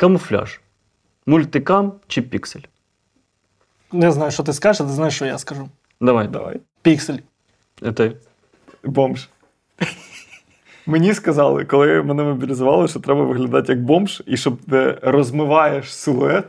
Камуфляж. Мультикам чи піксель? Не знаю, що ти скажеш, а ти знаєш, що я скажу. Давай. Давай. Піксель. Е, Ти. Бомж. Мені сказали, коли мене мобілізували, що треба виглядати як бомж, і щоб ти розмиваєш силует,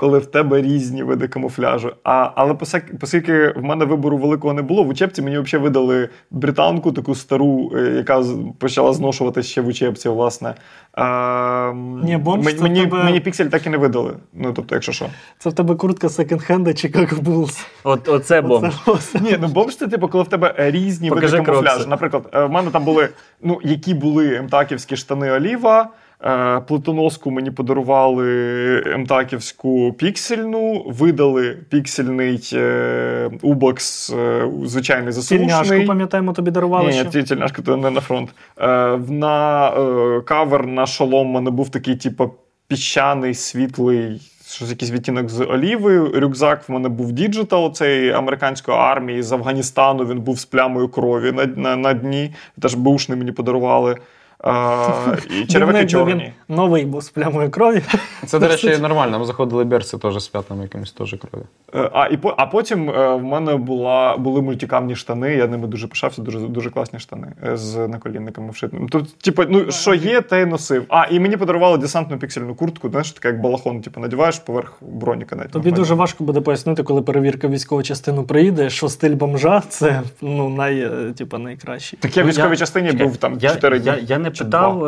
коли в тебе різні види камуфляжу. А, але оскільки в мене вибору великого не було, в учебці мені взагалі видали британку, таку стару, е, яка почала зношуватися ще в учебці, власне. А, Ні, бомж мені, це мені, тебе- мені піксель так і не видали. Ну, тобто, якщо що. Це в тебе куртка секонд-хенда чи як Булс. От, оце бомж. Ні, ну бомж це типу, коли в тебе різні Покажи види камуфляжу. Наприклад, е, в мене там були, ну, які були МТАКівські штани Оліва. Е, Плитоноску мені подарували МТАКівську піксельну, видали піксельний е, убокс, е, звичайний Тільняшку, засушний. пам'ятаємо, тобі дарували. Ні, ще? ті тільняшка то не на фронт. Е, на е, кавер на шолом мене був такий, типу, піщаний, світлий, щось якийсь відтінок з олівою. Рюкзак в мене був діджитал, цей американської армії з Афганістану. Він був з плямою крові на, на, на дні. Теж бушний мені подарували. Е, і черевики чорні. Він новий був з плямою крові. Це, до речі, нормально. Ми заходили берці теж з п'ятнами якимось теж крові. Е, А, і по, а потім е, в мене була, були мультикамні штани, я ними дуже пишався, дуже, дуже класні штани е, з наколінниками вшитими. Тут, типу, ну, що є, те й носив. А, і мені подарували десантну піксельну куртку, знаєш, така як балахон, типу, надіваєш поверх броніка. Навіть Тобі дуже важко буде пояснити, коли перевірка військової частину приїде, що стиль бомжа це ну, най, типу, найкращий. Так я в Ну, військовій частині Чекай, був там я, 4 дні. Я, я не питав,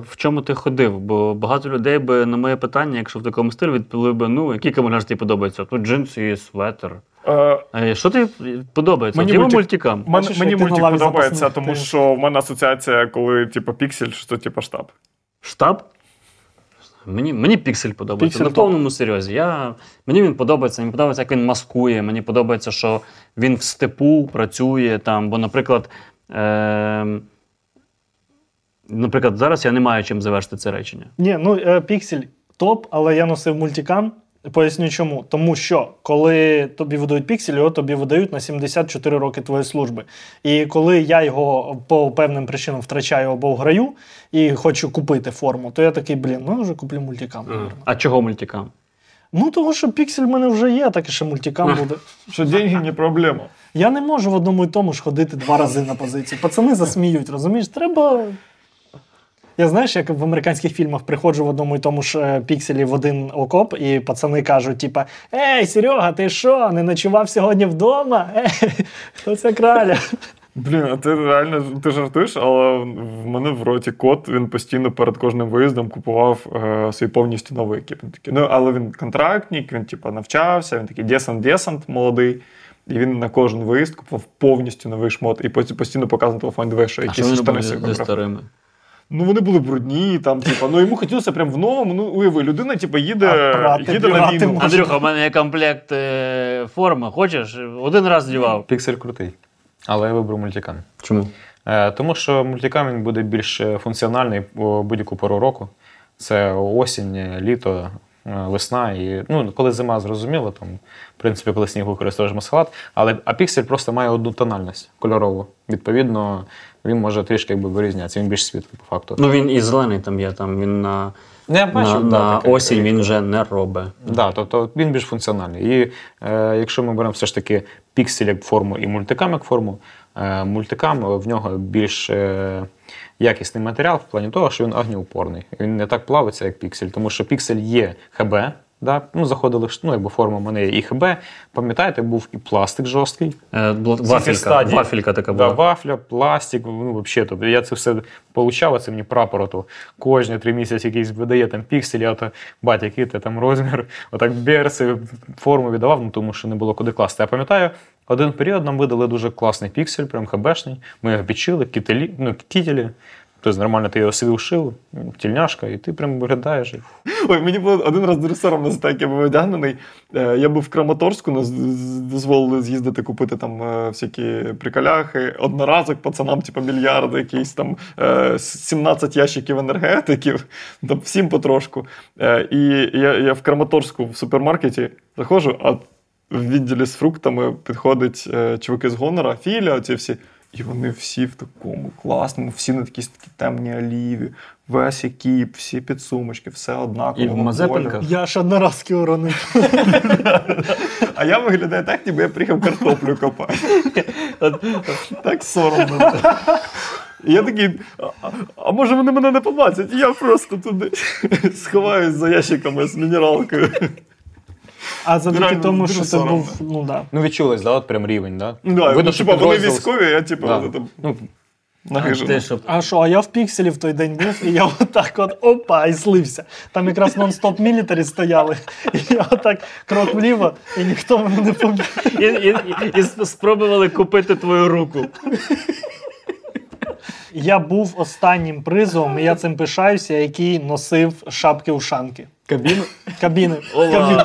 в чому ти ходив, бо багато людей би на моє питання, якщо в такому стилі, відповіли би, ну, який камуфляж тобі подобається? Тут джинси і светр. Е, Що тобі подобається? Мені мультик- мультикам. Мен- Бачиш, мені мультик подобається, тому що в мене асоціація, коли типу піксель, що типу штаб. Штаб? Мені, мені піксель подобається. Піксель на повному серйозі. Я, мені він подобається, мені подобається, як він маскує. Мені подобається, що він в степу працює там. Бо, наприклад, е, наприклад, зараз я не маю чим завершити це речення. Ні, ну піксель топ, але я носив мультикам. Поясню чому. Тому що коли тобі видають піксель, його тобі видають на 74 роки твоєї служби. І коли я його по певним причинам втрачаю або граю і хочу купити форму, то я такий, блін, ну я вже куплю мультикам. наверно. А чого мультикам? Ну, тому що піксель в мене вже є, так і ще мультикам буде. Що деньги не проблема. Я не можу в одному і тому ж ходити два рази на позицію. Пацани засміють, розумієш? Треба. Я знаєш, як в американських фільмах приходжу в одному і тому ж е, пікселі в один окоп, і пацани кажуть: типа, Ей, Серега, ти що, не ночував сьогодні вдома? Ей, хто це краля? Блін, а ти реально ти жартуєш, але в мене в роті кот, він постійно перед кожним виїздом купував е, свій повністю новий екіп. Він такий, ну, але він контрактник, він типу, навчався, він такий десант-десант молодий. І він на кожен виїзд купував повністю новий шмот і постійно показував на телефон, диви, що А що якісь штани зі старими? Ну вони були брудні, там, типу, ну йому хотілося прям в новому. Ну, уяви, людина, типу, їде, А прати, їде на війну. Андрюха, у мене є комплект е, форми. Хочеш? Один раз злівав. Піксель крутий. Але я виберу мультикам. Чому? Е, Тому що мультикам він буде більш е, функціональний у будь-яку пору року. Це осінь, літо, весна. І, ну, коли зима зрозуміло, там, в принципі, коли сніг використовуєш маскхалат, але а піксель просто має одну тональність кольорову. Відповідно, він може трішки якби вирізнятися, він більш світлий по факту. Ну він і зелений там є, там він на, Я на, да, на таке. осінь він вже не робить. Да, тобто він більш функціональний. І е, якщо ми беремо все ж таки піксель як форму і мультикам як форму, е, мультикам е, в нього більш е, якісний матеріал в плані того, що він огнеупорний. Він не так плавиться, як піксель, тому що піксель є ХБ. Да? Ну, заходили ну, якби форма в мене і ХБ. Пам'ятаєте, був і пластик жорсткий. Е, вафелька, вафелька така Да, була. вафля, пластик, ну взагалі. Тобто я це все получав, це мені прапор, ото кожні три місяці якийсь видає там піксель, я то батя, який ти там розмір, отак берси, форму віддавав, ну тому що не було куди класти. Я пам'ятаю, один період нам видали дуже класний піксель, прям хабешний. Ми його підшили, кітелі, ну, кітелі. Тобто нормально ти його собі вшив, тільняшка, і ти прям виглядаєш. Ой, мені було один раз за те, як я був одягнений. Е, Я був в Краматорську, нас дозволили з'їздити купити там е, всякі приколяхи. Одноразок пацанам, типу, мільярди, якісь там е, 17 ящиків енергетиків, там всім потрошку. Е, І я, я в Краматорську в супермаркеті заходжу, а в відділі з фруктами підходить е, чуваки з гонора, філя, оці всі. І вони всі в такому класному, всі на такій такі темній оліві, весь екіп, всі підсумочки, все однаково. І в Мазепинках? Я ж одноразки уронив. А я виглядаю так, ніби я приїхав картоплю копати. Так соромно. Я такий, а може вони мене не побачать? Я просто туди сховаюсь за ящиками з мінералкою. А завдяки тому, що соромно. був, ну да. Ну, відчулось, да, от прям рівень, да? Да, Видно, ну, що типа, вони підрозділ- військові, а я типу Да. от там Ну, А нагижено. ти, щоб А що, а я в пікселі в той день був, і я отак от опа, і слився. Там якраз нон-стоп мілітарі стояли. І я отак крок вліво, і ніхто мене не поміг. і, і, і, і спробували купити твою руку. Я був останнім призовом, і я цим пишаюся, який носив шапки-ушанки. Кабіну? Кабіни. Кабіни.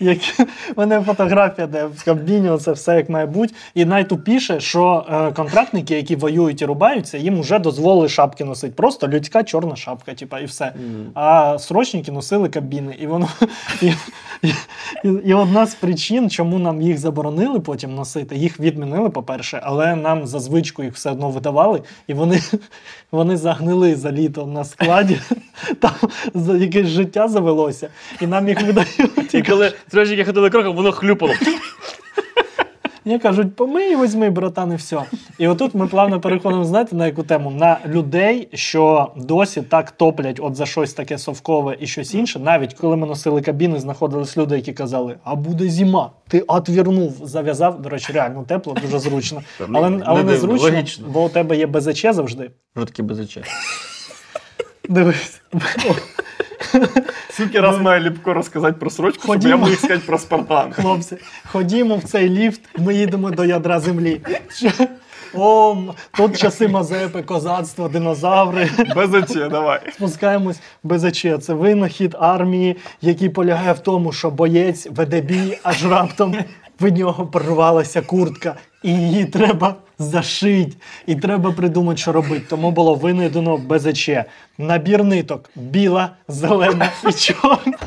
Які... У мене фотографія, де в кабіні це все як має бути. І найтупіше, що е, контрактники, які воюють і рубаються, їм вже дозволили шапки носити. Просто людська чорна шапка, типа, і все. А срочники носили кабіни. І воно і, і, і, одна з причин, чому нам їх заборонили потім носити, їх відмінили, по-перше, але нам за звичку їх все одно видавали, і вони, вони загнили за літо на складі. Там якесь життя завелося, і нам їх видають. І коли строчники ходили кроком, воно хлюпало. Мені кажуть, помий, візьми, братан, і все. І отут ми плавно переходимо, знаєте, на яку тему? На людей, що досі так топлять от за щось таке совкове і щось інше. Навіть коли ми носили кабіни, знаходились люди, які казали, а буде зима. Ти отвернув, зав'язав. До речі, реально тепло, дуже зручно. Але, не але не зручно, бо у тебе є БЗЧ завжди. Жорсткі безоче. Дивись. Скільки раз має Ліпко розказати про срочку, щоб я міг сказати про Спартан. Хлопці, ходімо в цей ліфт, ми їдемо до ядра землі. О, тут часи Мазепи, козацтво, динозаври. Безоче, давай. Спускаємось БЗЧ. Це винахід армії, який полягає в тому, що боєць веде бій, аж раптом в нього порвалася куртка, і її треба зашити. І треба придумати, що робити. Тому було винайдено БЗЧ. Набір ниток біла, зелена і чорна.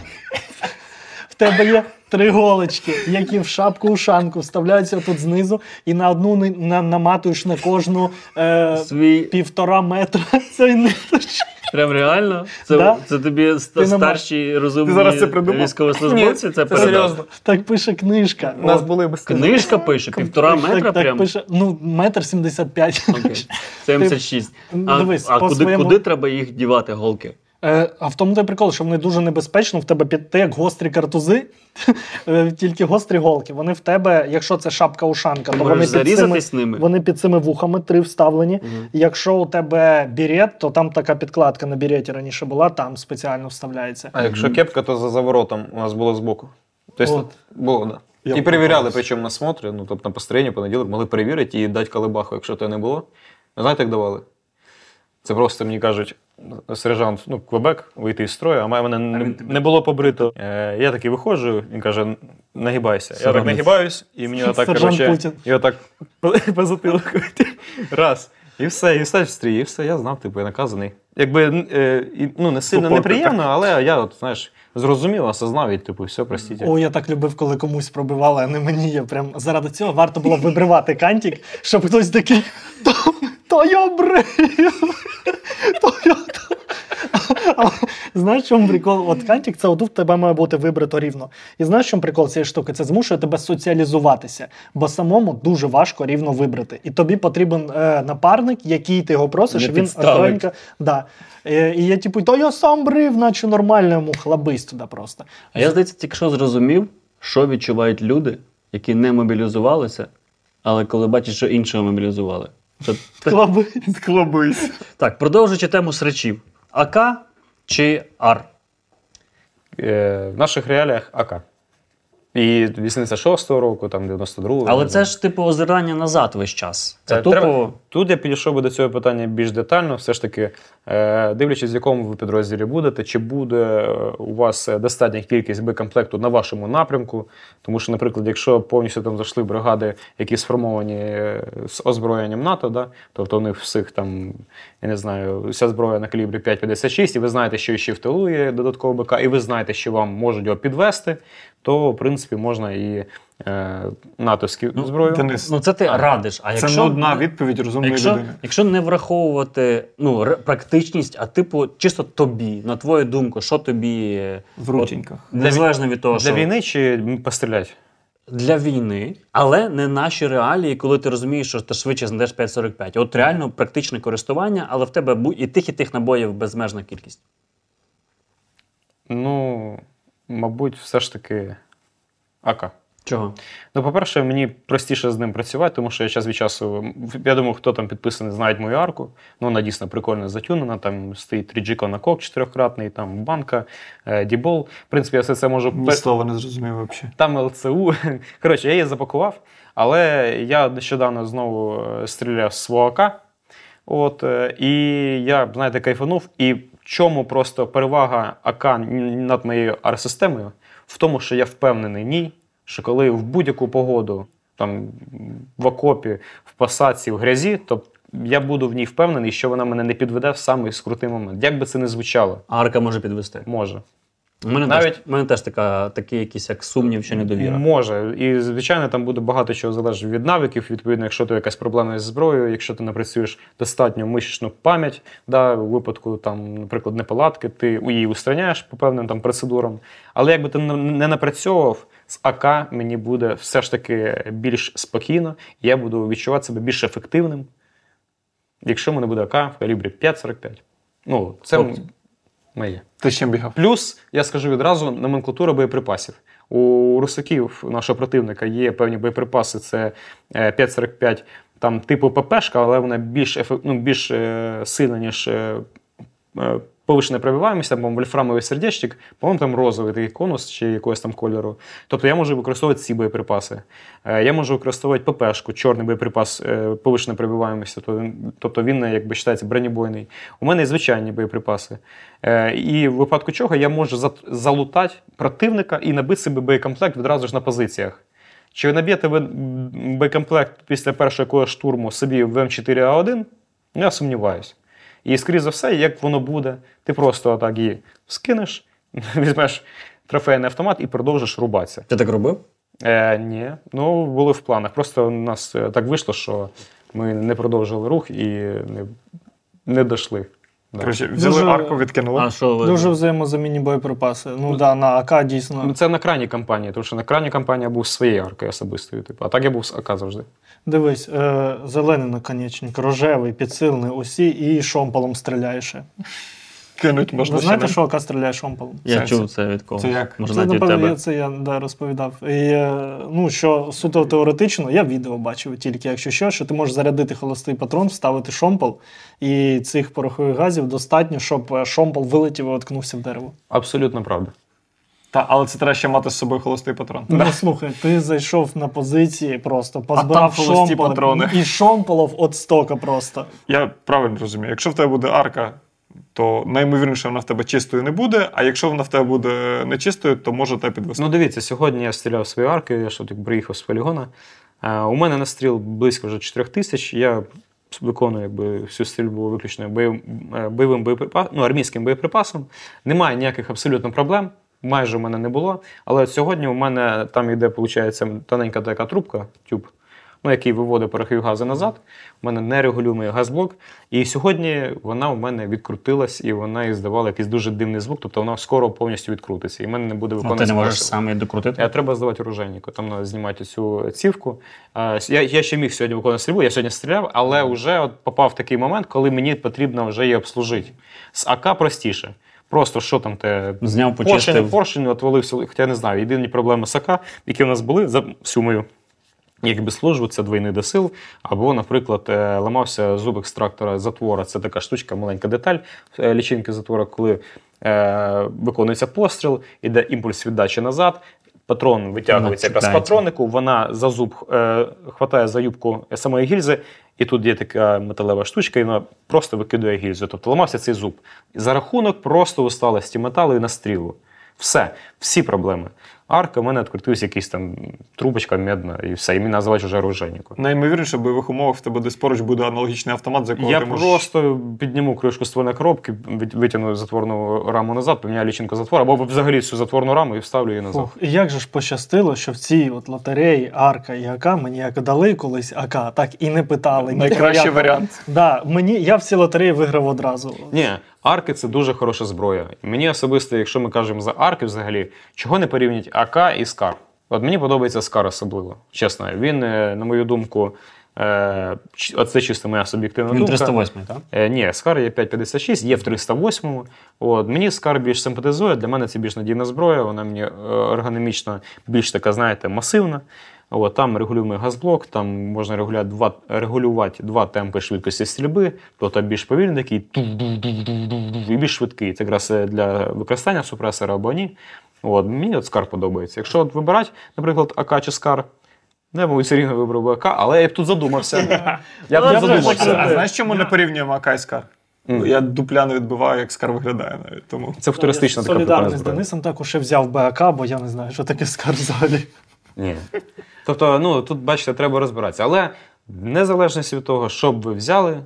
В тебе є три голочки, які в шапку ушанку вставляються тут знизу, і на одну на, наматуєш на кожну е, Свій півтора метра цієї ниточки. Прям реально? Це, Да. це тобі Ти старші розумні Ти зараз це військовослужбовці Ні, це це серйозно. Так пише книжка. У нас були без Книжка пише, півтора Так- метра так, прям. пише, ну, метр сімдесят п'ять. Окей. 76. Ти, А, дивись, а куди, своєму- куди треба їх дівати, голки? Е, а в тому той прикол, що вони дуже небезпечно, в тебе під те, як гострі картузи, е, тільки гострі голки. Вони в тебе, якщо це шапка-ушанка, то вони під, цими, ними. вони під цими вухами три вставлені. Якщо у тебе бірет, то там така підкладка на біреті раніше була, там спеціально вставляється. А якщо кепка, то за заворотом у нас було збоку. Тобто От. було, да. Я і перевіряли, причому на смотрі, ну тобто на построєнні понеділок могли перевірити і дати калибаху, якщо тебе не було. Знаєте, як давали? Це просто мені кажуть, сержант, ну, Квебек, вийти із строю, а мене мене не, не було побрито. Е, я такий виходжу, він каже: нагибайся. Я так нагибаюсь, і мені отак, короче, і отак по, по затилку. Раз. І все, і все в стрій, і все, я знав, типу, я наказаний. Якби е, ну, не сильно неприємно, але я, от, знаєш, зрозумів, осознав типу, все, простіть. О, я так любив, коли комусь пробивали, а не мені. Я прям заради цього варто було вибривати кантик, щоб хтось такий. То, я брив! То я Знаєш, чому прикол? От кантик, це отут в тебе має бути вибрито рівно. І знаєш, чому прикол цієї штуки? Це змушує тебе соціалізуватися, бо самому дуже важко рівно вибрати. І тобі потрібен е, напарник, який ти його просиш, Не і він підставить. Да. Е, і я типу, то я сам брив, наче нормально йому хлабись туди просто. А я, здається, тільки що зрозумів, що відчувають люди, які не мобілізувалися, але коли бачать, що іншого мобілізували. Це... Хлабись. Склобись. Так, продовжуючи тему срачів. АК чи АР? Е, в наших реаліях АК. І 86-го року, там 92-го. Але це ж типу озирання назад весь час. Це Е, тупо. треба- Тут я підійшов би до цього питання більш детально. Все ж таки, е, дивлячись, в якому ви підрозділі будете, чи буде е, у вас е, достатня кількість боєкомплекту на вашому напрямку. Тому що, наприклад, якщо повністю там зайшли бригади, які сформовані з озброєнням НАТО, да, тобто у них всіх там, я не знаю, вся зброя на калібрі 5,56, і ви знаєте, що ще в тилу є додатково БК, і ви знаєте, що вам можуть його підвести, то в принципі можна і е, натовські зброю. Денис, Ну це ти радиш. А це якщо нудна відповідь розумної Якщо, людини. якщо не враховувати ну, практичність, а типу, чисто тобі, на твою думку, що тобі е, В рученьках. от, незалежно від того, Для що війни чи пострілять? для війни, але не наші реалії, коли ти розумієш, що ти швидше знайдеш 5,45. От реально практичне користування, але в тебе і тих, і тих набоїв безмежна кількість. Ну, мабуть, все ж таки АК. Чого? Ну, по-перше, мені простіше з ним працювати, тому що я час від часу. Я думаю, хто там підписаний, знають мою арку. Ну, вона дійсно прикольно затюнена. Там стоїть 3G на кок чотирьохкратний, там банка, е, дібол. В принципі, я все це можу Ні слова не зрозумів взагалі. Там ЛЦУ. Коротше, я її запакував, але я нещодавно знову е, стріляв з свого АК. От, е, і я, знаєте, кайфанув. І чому просто перевага АК над моєю ар-системою? В тому, що я впевнений ні, ній, що коли в будь-яку погоду, там в окопі, в пасаці, в грязі, то я буду в ній впевнений, що вона мене не підведе в самий скрутий момент. Як би це не звучало, А арка може підвести. може. У мене, Навіть- теж, у мене теж така, такий якийсь як сумнів чи недовіра. Може. І, звичайно, там буде багато чого залежить від навиків. Відповідно, якщо ти якась проблема зі зброєю, якщо ти напрацюєш достатньо мишечну пам'ять, да, у випадку, там, наприклад, неполадки, ти її устраняєш по певним там процедурам. Але якби ти не напрацьовував, з АК мені буде все ж таки більш спокійно, і я буду відчувати себе більш ефективним, якщо в мене буде АК в калібрі 5,45. Ну, це Тобто? Моє. Ти з чим бігав? Плюс, я скажу відразу, номенклатура боєприпасів. У русаків нашого противника є певні боєприпаси, це е, 5,45 там типу ППшка, але вона більш, ну, більш е, сильна, ніж е, е, повишена пробиваємося, або вольфрамовий сердечник, по-моєму, там розовий такий конус чи якогось там кольору. Тобто я можу використовувати ці боєприпаси. Е, Я можу використовувати ППшку, чорний боєприпас, е, повишена пробиваємося, він- тобто він якби вважається бронебойний. У мене є звичайні боєприпаси. Е, І в випадку чого я можу залутати противника і набити собі боєкомплект відразу ж на позиціях. Чи наб'єте ви боєкомплект після першого штурму собі в М4А1? Ну, я сумніваюся. І, скоріш за все, як воно буде, ти просто так її скинеш, візьмеш трофейний автомат і продовжиш рубатися. Ти так робив? Е, ні, ну були в планах. Просто у нас е, так вийшло, що ми не продовжили рух і не, не дійшли. Да. Коротше, взяли Дуже- арку, відкинули. А що ви? Дуже взаємозамінні боєприпаси. Ну да, на АК дійсно. Ну, це на крайній кампанії, тому що на крайній кампанії я був з своєю аркою особистою. Типу, а так я був з АК завжди. Дивись, е, зелений наконечник, рожевий, підсилений усі і шомполом стріляєш. Кинуть можна Ви знаєте, що АК стріляє шомполом? Я Сенсі. чув це від когось. Це як? Може, Це, навіть від напевно, тебе. я- це я да, розповідав. І, е, ну, що суто теоретично, я відео бачив тільки, якщо що, що ти можеш зарядити холостий патрон, вставити шомпол, і цих порохових газів достатньо, щоб е, шомпол вилетів і воткнувся в дерево. Абсолютно правда. Та, але це треба ще мати з собою холостий патрон. Ну, слухай, ти зайшов на позиції просто, там позбирав холості шомпол патрони. і шомполов от стока просто. Я правильно розумію. Якщо в тебе буде арка, то найімовірніше вона в тебе чистою не буде, а якщо вона в тебе буде нечистою, то може тебе підвести. Ну, дивіться, сьогодні я стріляв свою арки, я що приїхав з полігона. Е, У мене настріл близько вже 4 тисяч. Я виконую якби, всю стрільбу виключно бойовим, е, бойовим боєприпасом, ну, армійським боєприпасом. Немає ніяких абсолютно проблем. Майже в мене не було. Але от сьогодні у мене там йде, виходить, тоненька така трубка, тюб, ну, який виводить порохові гази назад. У мене нерегулюємий газблок. І сьогодні вона у мене відкрутилась і вона іздавала якийсь дуже дивний звук, тобто вона скоро повністю відкрутиться. І в мене не буде Ну, виконувати. ти не можеш сам її докрутити. Е, Треба здавати оружейнику, там треба знімати цю цівку. Е, Я, я ще міг сьогодні виконувати стрільбу, я сьогодні стріляв, але вже от попав такий момент, коли мені потрібно вже її обслужити. З АК простіше. Просто що там те. Зняв, Поршень, почистив. поршень отвалився, хоча я не знаю. Єдині проблеми з АК, які в нас були за всю мою якби службу, це двойний досил. Або, наприклад, е, ламався зуб екстрактора затвора. Це така штучка, маленька деталь е, лічинки затвора, коли е, виконується постріл, іде імпульс віддачі назад. Патрон витягується якраз з патронику, вона за зуб е, хватає за юбку самої гільзи, і тут є така металева штучка, і вона просто викидує гільзу. Тобто ламався цей зуб. За рахунок просто усталості металу і настрілу. Все. Всі проблеми. Арка, в мене відкрутився якийсь там трубочка медна і все, і мені називають вже оружейнику. Найімовірніше, в бойових умовах в тебе десь поруч буде аналогічний автомат, за якого Я ти можеш... просто підніму кришку ствольної коробки, витягну затворну раму назад, поміняю лічинку затвор, або взагалі всю затворну раму і вставлю її назад. Фух, і як же ж пощастило, що в цій от лотереї Арка і АК мені як дали колись АК, так і не питали. Найкращий варіант. Да, мені, я в цій лотереї виграв одразу. Ні, арки це дуже хороша зброя. Мені особисто, якщо ми кажемо за арки взагалі, чого не порівнять АК і Скар? От мені подобається Скар особливо, чесно. Він, е, на мою думку, е, це чисто моя суб'єктивна Він 308, так? Е, ні, Скар є 556, є в 308. От, мені Скар більш симпатизує, для мене це більш надійна зброя, вона мені е, ергономічно більш така, знаєте, масивна. От, там регулюємий газблок, там можна регулювати два, регулювати два темпи швидкості стрільби, тобто більш повільний такий і більш швидкий. Це якраз для використання супресора або ні. От, мені от Скар подобається. Якщо от вибирати, наприклад, АК чи Скар, ну, я, мабуть, все рівно вибрав би АК, але я б тут задумався. Я б Ну, тут задумався. А знаєш, чому не порівнюємо АК і Скар? Я дупля не відбиваю, як Скар виглядає навіть. Тому Це футуристична така прикольна з. Денисом також ще взяв БАК, бо я не знаю, що таке скар взагалі. Ні. Тобто, ну тут, бачите, треба розбиратися. Але незалежно від того, що б ви взяли,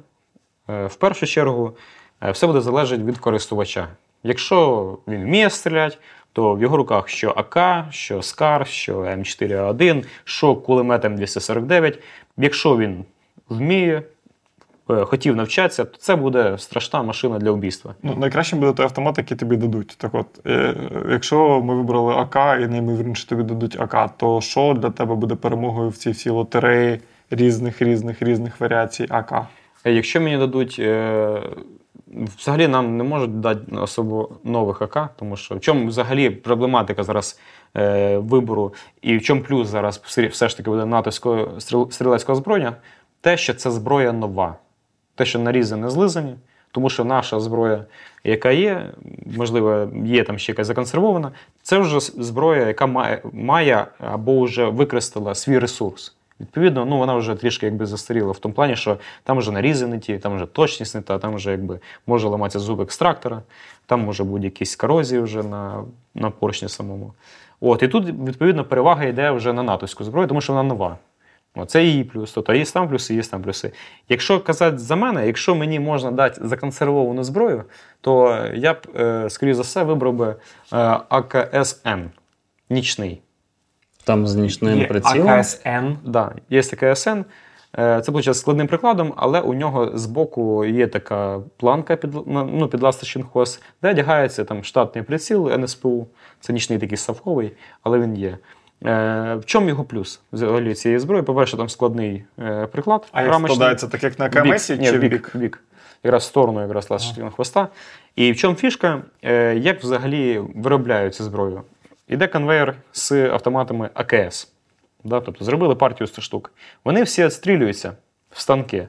е, в першу чергу е, все буде залежати від користувача. Якщо він вміє стріляти, то в його руках що АК, що СКАР, що М4А1, що кулемет М249. Якщо він вміє, хотів навчатися, то це буде страшна машина для вбійства. ну, найкращим буде той автомат, який тобі дадуть. Так от, е, якщо ми вибрали АК і найімовірніше тобі дадуть АК, то що для тебе буде перемогою в цій всій лотереї різних, різних, різних варіацій АК? Е, Якщо мені дадуть. Е, взагалі нам не можуть дати особо нових АК, тому що в чому взагалі проблематика зараз е, вибору, і в чому плюс зараз все- ж таки буде натовського стріл- стрілецького зброя, те, що це зброя нова, те, що нарізи не злизані. Тому що наша зброя, яка є, можливо, є там ще якась законсервована, це вже зброя, яка має, має або вже використала свій ресурс. Відповідно, ну вона вже трішки якби застаріла в тому плані, що там вже нарізи не ті, там вже точність не та, там вже якби може ламатися зуб екстрактора, там може бути якісь корозії вже на, на поршні самому. От, і тут, відповідно, перевага йде вже на натовську зброю, тому що вона нова. Це її плюс. Тобто є там плюси, є там плюси. Якщо казати за мене, якщо мені можна дати законсервовану зброю, то я б, е, скоріш за все, вибрав би е, АКСН нічний. Там з нічним Є прицілом. АКСН. Да, є таке СН. Е, Це виходить складним прикладом, але у нього збоку є така планка під, ну, під ласточкин де одягається там штатний приціл НСПУ. Це нічний такий сафовий, але він є. Е, в чому його плюс взагалі цієї зброї? По-перше, там складний е, приклад. А як складається, так як на. КМС чи в бік, бік. Якраз в сторону якраз ласточкиного хвоста. І в чому фішка? Е, Як взагалі виробляють цю зброю? Іде конвейер з автоматами АКС. Да? Тобто зробили партію 100 штук. Вони всі відстрілюються в станки.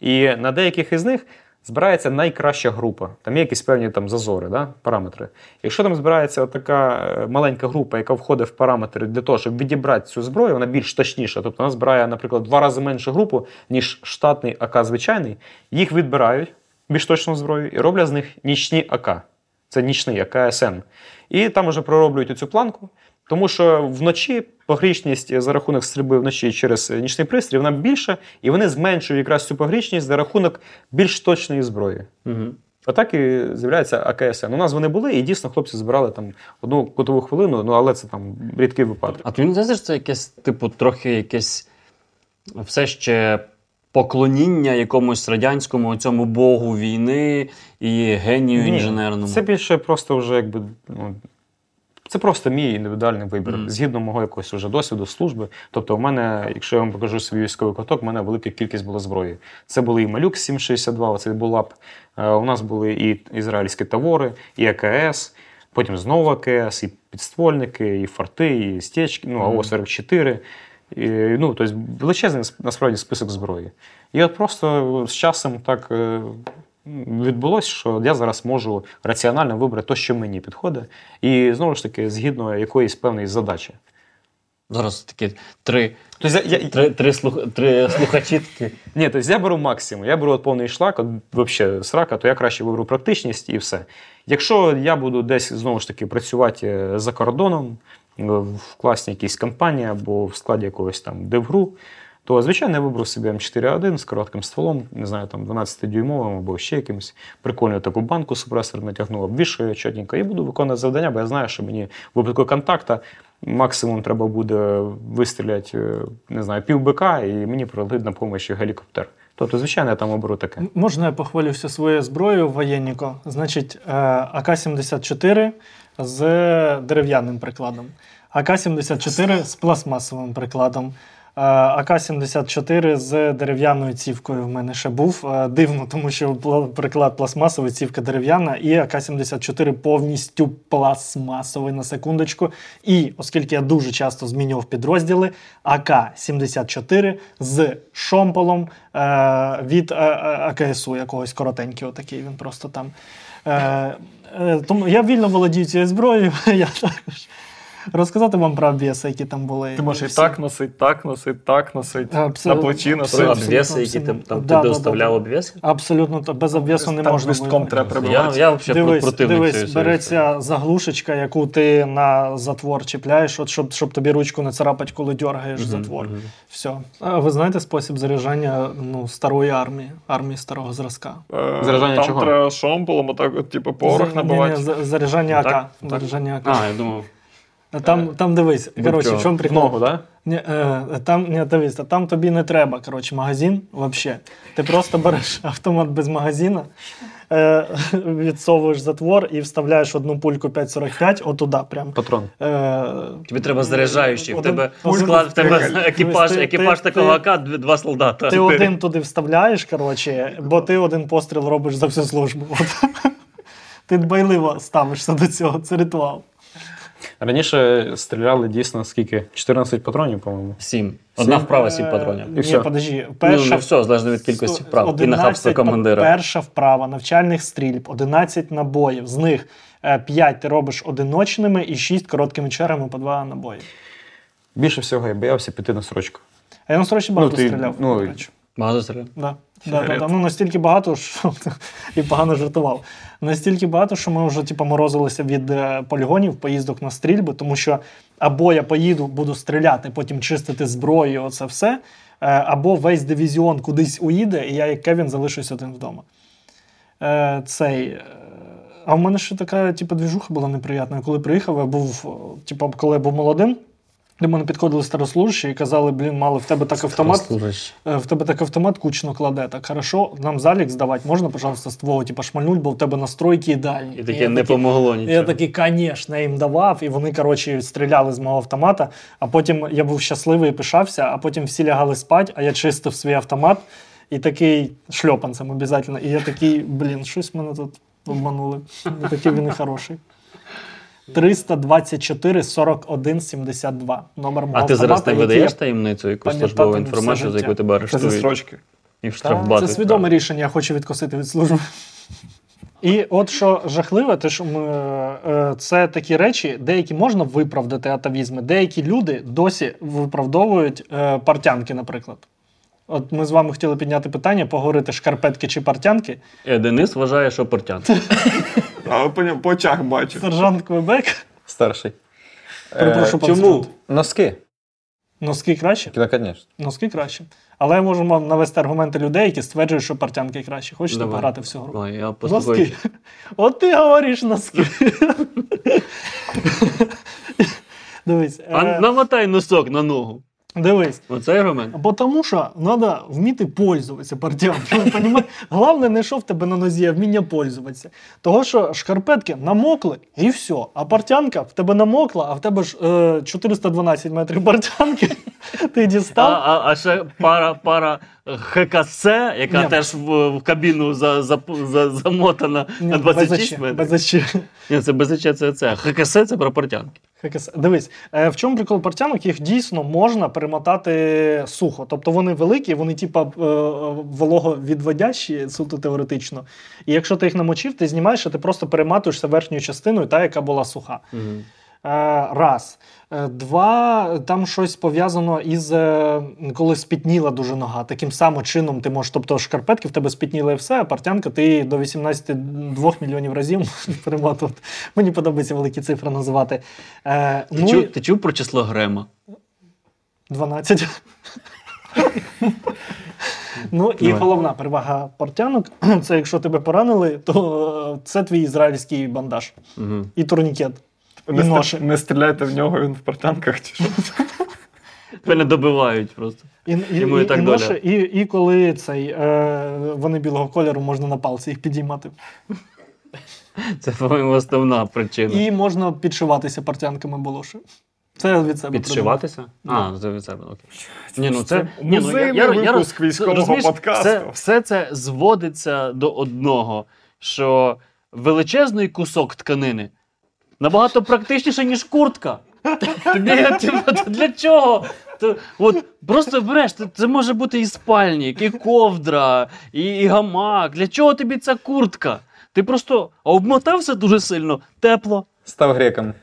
І на деяких із них збирається найкраща група. Там є якісь певні там зазори, да? параметри. Якщо там збирається така е, маленька група, яка входить в параметри для того, щоб відібрати цю зброю, вона більш точніша. Тобто вона збирає, наприклад, два рази меншу групу, ніж штатний АК звичайний, їх відбирають більш точну зброю і роблять з них нічні АК. Це нічний АКСН. І там вже пророблюють цю планку, тому що вночі погрічність за рахунок стрільби вночі через нічний пристрій вона більша, і вони зменшують якраз цю погрічність за рахунок більш точної зброї. Угу. Отак і з'являється АКСН. У нас вони були, і дійсно хлопці збирали там одну кутову хвилину, ну але це там рідкий випадок. А тобі не що це якесь, типу, трохи якесь все ще поклоніння якомусь радянському цьому богу війни і генію Ні, інженерному. Це більше просто вже якби. Ну, це просто мій індивідуальний вибір, Мгм. згідно мого якогось вже досвіду служби. Тобто, у мене, якщо я вам покажу свій військовий каток, у мене велика кількість була зброї. Це були і Малюк 762, оцей булап. Е, У нас були і ізраїльські тавори, і АКС, потім знову АКС, і підствольники, і форти, і стечки, ну, АО-44. І, ну, тобто величезний насправді список зброї. І от просто з часом так е, відбулося, що я зараз можу раціонально вибрати те, що мені підходить, і знову ж таки, згідно якоїсь певної задачі. Зараз такі три, Тобто я, я, три, три, слух, три слухачі такі. Ні, тобто я беру максимум. Я беру от повний шлак, от взагалі срака, то я краще виберу практичність і все. Якщо я буду десь знову ж таки працювати е, за кордоном, е, в класній якійсь компанії або в складі якогось там девгру, то звичайно я виберу собі М4А1 з коротким стволом, не знаю, там 12-дюймовим або ще якимось. Прикольну таку банку супресор натягнув, обвішую чотенько і буду виконувати завдання, бо я знаю, що мені в випадку контакта максимум треба буде вистріляти, е, не знаю, пів бика, і мені прилетить на допомогу гелікоптер. Тобто, звичайно, я там оберу таке. Можна я похвалюся своєю зброєю воєнніко? Значить, е, АК-74 з дерев'яним прикладом, АК-74 з пластмасовим прикладом. Е, АК-74 з дерев'яною цівкою в мене ще був. Е, Дивно, тому що приклад пластмасовий, цівка дерев'яна, і АК-74 повністю пластмасовий на секундочку. І оскільки я дуже часто змінював підрозділи, АК-74 з шомполом е, від АКСУ якогось коротенький, отакий він просто там. Тому я вільно володію цією зброєю. Я також розказати вам про обвіси, які там були. Ти можеш і Всі. так носить, так носить, так носить, Абсолютно. на плечі Про носить. Обвіси, які там, абсолютно. там Да, ти да, доставляв да. обвіси? Абсолютно без обвісу не можна. листком воювати. треба Я, прибивати. я взагалі Дивись, противник дивись, береться заглушечка, яку ти на затвор чіпляєш, от щоб, щоб тобі ручку не царапать, коли дергаєш затвор. Все. А ви знаєте спосіб заряджання ну, старої армії, армії старого зразка? Е, Заряджання Там чого? треба шомполом, отак, от, типу, порох набивати. заряджання АК. Так? Так. Заряджання АК. А, я думав. Там, там дивись, коротше, в чому В прикол? ногу, так? Ні, е, там, ні, дивись, та там тобі не треба, коротше, магазин взагалі. Ти просто береш автомат без магазина, е, відсовуєш затвор і вставляєш одну пульку 5,45 отуда прям. Патрон. Е, Тобі треба заряджаючий. В тебе склад, в тебе екіпаж, екіпаж такого АК, два солдата. ти один туди вставляєш, коротше, бо ти один постріл робиш за всю службу. От. Ти дбайливо ставишся до цього, це ритуал. Раніше стріляли дійсно скільки? 14 патронів, по-моєму. Сім. Одна вправа, сім Е, патронів. Ні, все. подожди, Ну, перша не все, залежно від кількості вправ. І 11 нахабства командира. Перша вправа навчальних стрільб, 11 набоїв. З них 5 ти робиш одиночними і 6 короткими чергами по 2 набої. Більше всього я боявся піти на срочку. А я на строчі багато ти, стріляв. ну. Багато стріляв. Да. Да, да, да. Ну, настільки багато, що і погано жартував. Настільки багато, що ми вже типу, морозилися від е, полігонів, поїздок на стрільби, тому що або я поїду, буду стріляти, потім чистити зброю, оце все, е, або весь дивізіон кудись уїде, і я, як Кевін, залишусь один вдома. Е, Цей. А в мене ще така, типу, двіжуха була неприятна. Коли приїхав, я був, типу, коли я був молодим, до мене підходили старослужащі і казали, блін, мало в тебе так автомат. Е, В тебе так автомат кучно кладе. Так хорошо, нам залік здавати можна, пожалуйста, з твого типу, шмальнуть, бо в тебе настройки ідеальні. І таке не помогло нічого. Я такий, звісно, їм давав, і вони, коротше, стріляли з мого автомата. А потім я був щасливий і пишався, а потім всі лягали спати, а я чистив свій автомат і такий шльопанцем обов'язково. І я такий, блін, щось мене тут обманули. Такий він і хороший. 324 41 72. Номер мого А ти зараз не видаєш таємницю, якусь службову інформацію, за яку тебе Це зі арештують строчки. і в штрафбати. Це свідоме рішення, я хочу відкосити від служби. І от що жахливе, те, що ми, е, це такі речі, деякі можна виправдати атавізми, деякі люди досі виправдовують е, партянки, наприклад. От ми з вами хотіли підняти питання, поговорити шкарпетки чи партянки. Е, Денис вважає, що портян. Але по, по очах бачу. Сержант Квебек. Старший. Перепрошую, пан чому? сержант. Носки. Носки краще? Ну, звісно. Носки краще. Але я можу вам навести аргументи людей, які стверджують, що партянки краще. Хочете Давай. пограти в цю гру? Ой, я послухаю. Носки. От ти говориш носки. Дивись. А е, намотай носок на ногу. Дивись. Оцей аргумент. Бо тому що треба вміти пользуватися партіям. Головне, не що в тебе на нозі, а вміння пользуватися. Того, що шкарпетки намокли і все. А партянка в тебе намокла, а в тебе ж е, 412 метрів партянки. Ти дістав. а, а ще пара, пара ХКС, яка Ні. теж в, в кабіну за, за, за, замотана на 26 метрів. Без. Ні, це без очі, це це. ХКС це про портянки. ХКС. Дивись, е, в чому прикол партянок? Їх дійсно можна перемотати сухо. Тобто вони великі, вони типа е, вологовідводящі, суто теоретично. І якщо ти їх намочив, ти знімаєш, а ти просто перематуєшся верхньою частиною, та, яка була суха. Раз. Е, Два, там щось пов'язано із е, коли спітніла дуже нога. Таким самим чином ти можеш, тобто шкарпетки в тебе спітніли і все, а партянка ти до 18-2 мільйонів разів можеш перемотувати. Мені подобається великі цифри називати. Е, Ти, ну, чув, і ти чув про число Грема? 12. Ну і головна перевага портянок це якщо тебе поранили, то е, це твій ізраїльський бандаж Угу. і турнікет. Не, ноші. стр- не стріляйте в нього, він в портянках чи що. Мене добивають просто. І, і, Йому і і, так і, доля. і, і коли цей, е, вони білого кольору, можна на палці їх підіймати. Це, по-моєму, основна причина. І можна підшиватися портянками болоши. Це від себе. Підшиватися? А, це від себе, окей. Ні, ну це, Це ні, ну, музейний випуск військового розумієш, подкасту. Все, все це зводиться до одного, що величезний кусок тканини набагато практичніше, ніж куртка. Типу, для чого? От, просто береш, це, може бути і спальник, і ковдра, і гамак. Для чого тобі ця куртка? Ти просто обмотався дуже сильно, тепло. Став греком.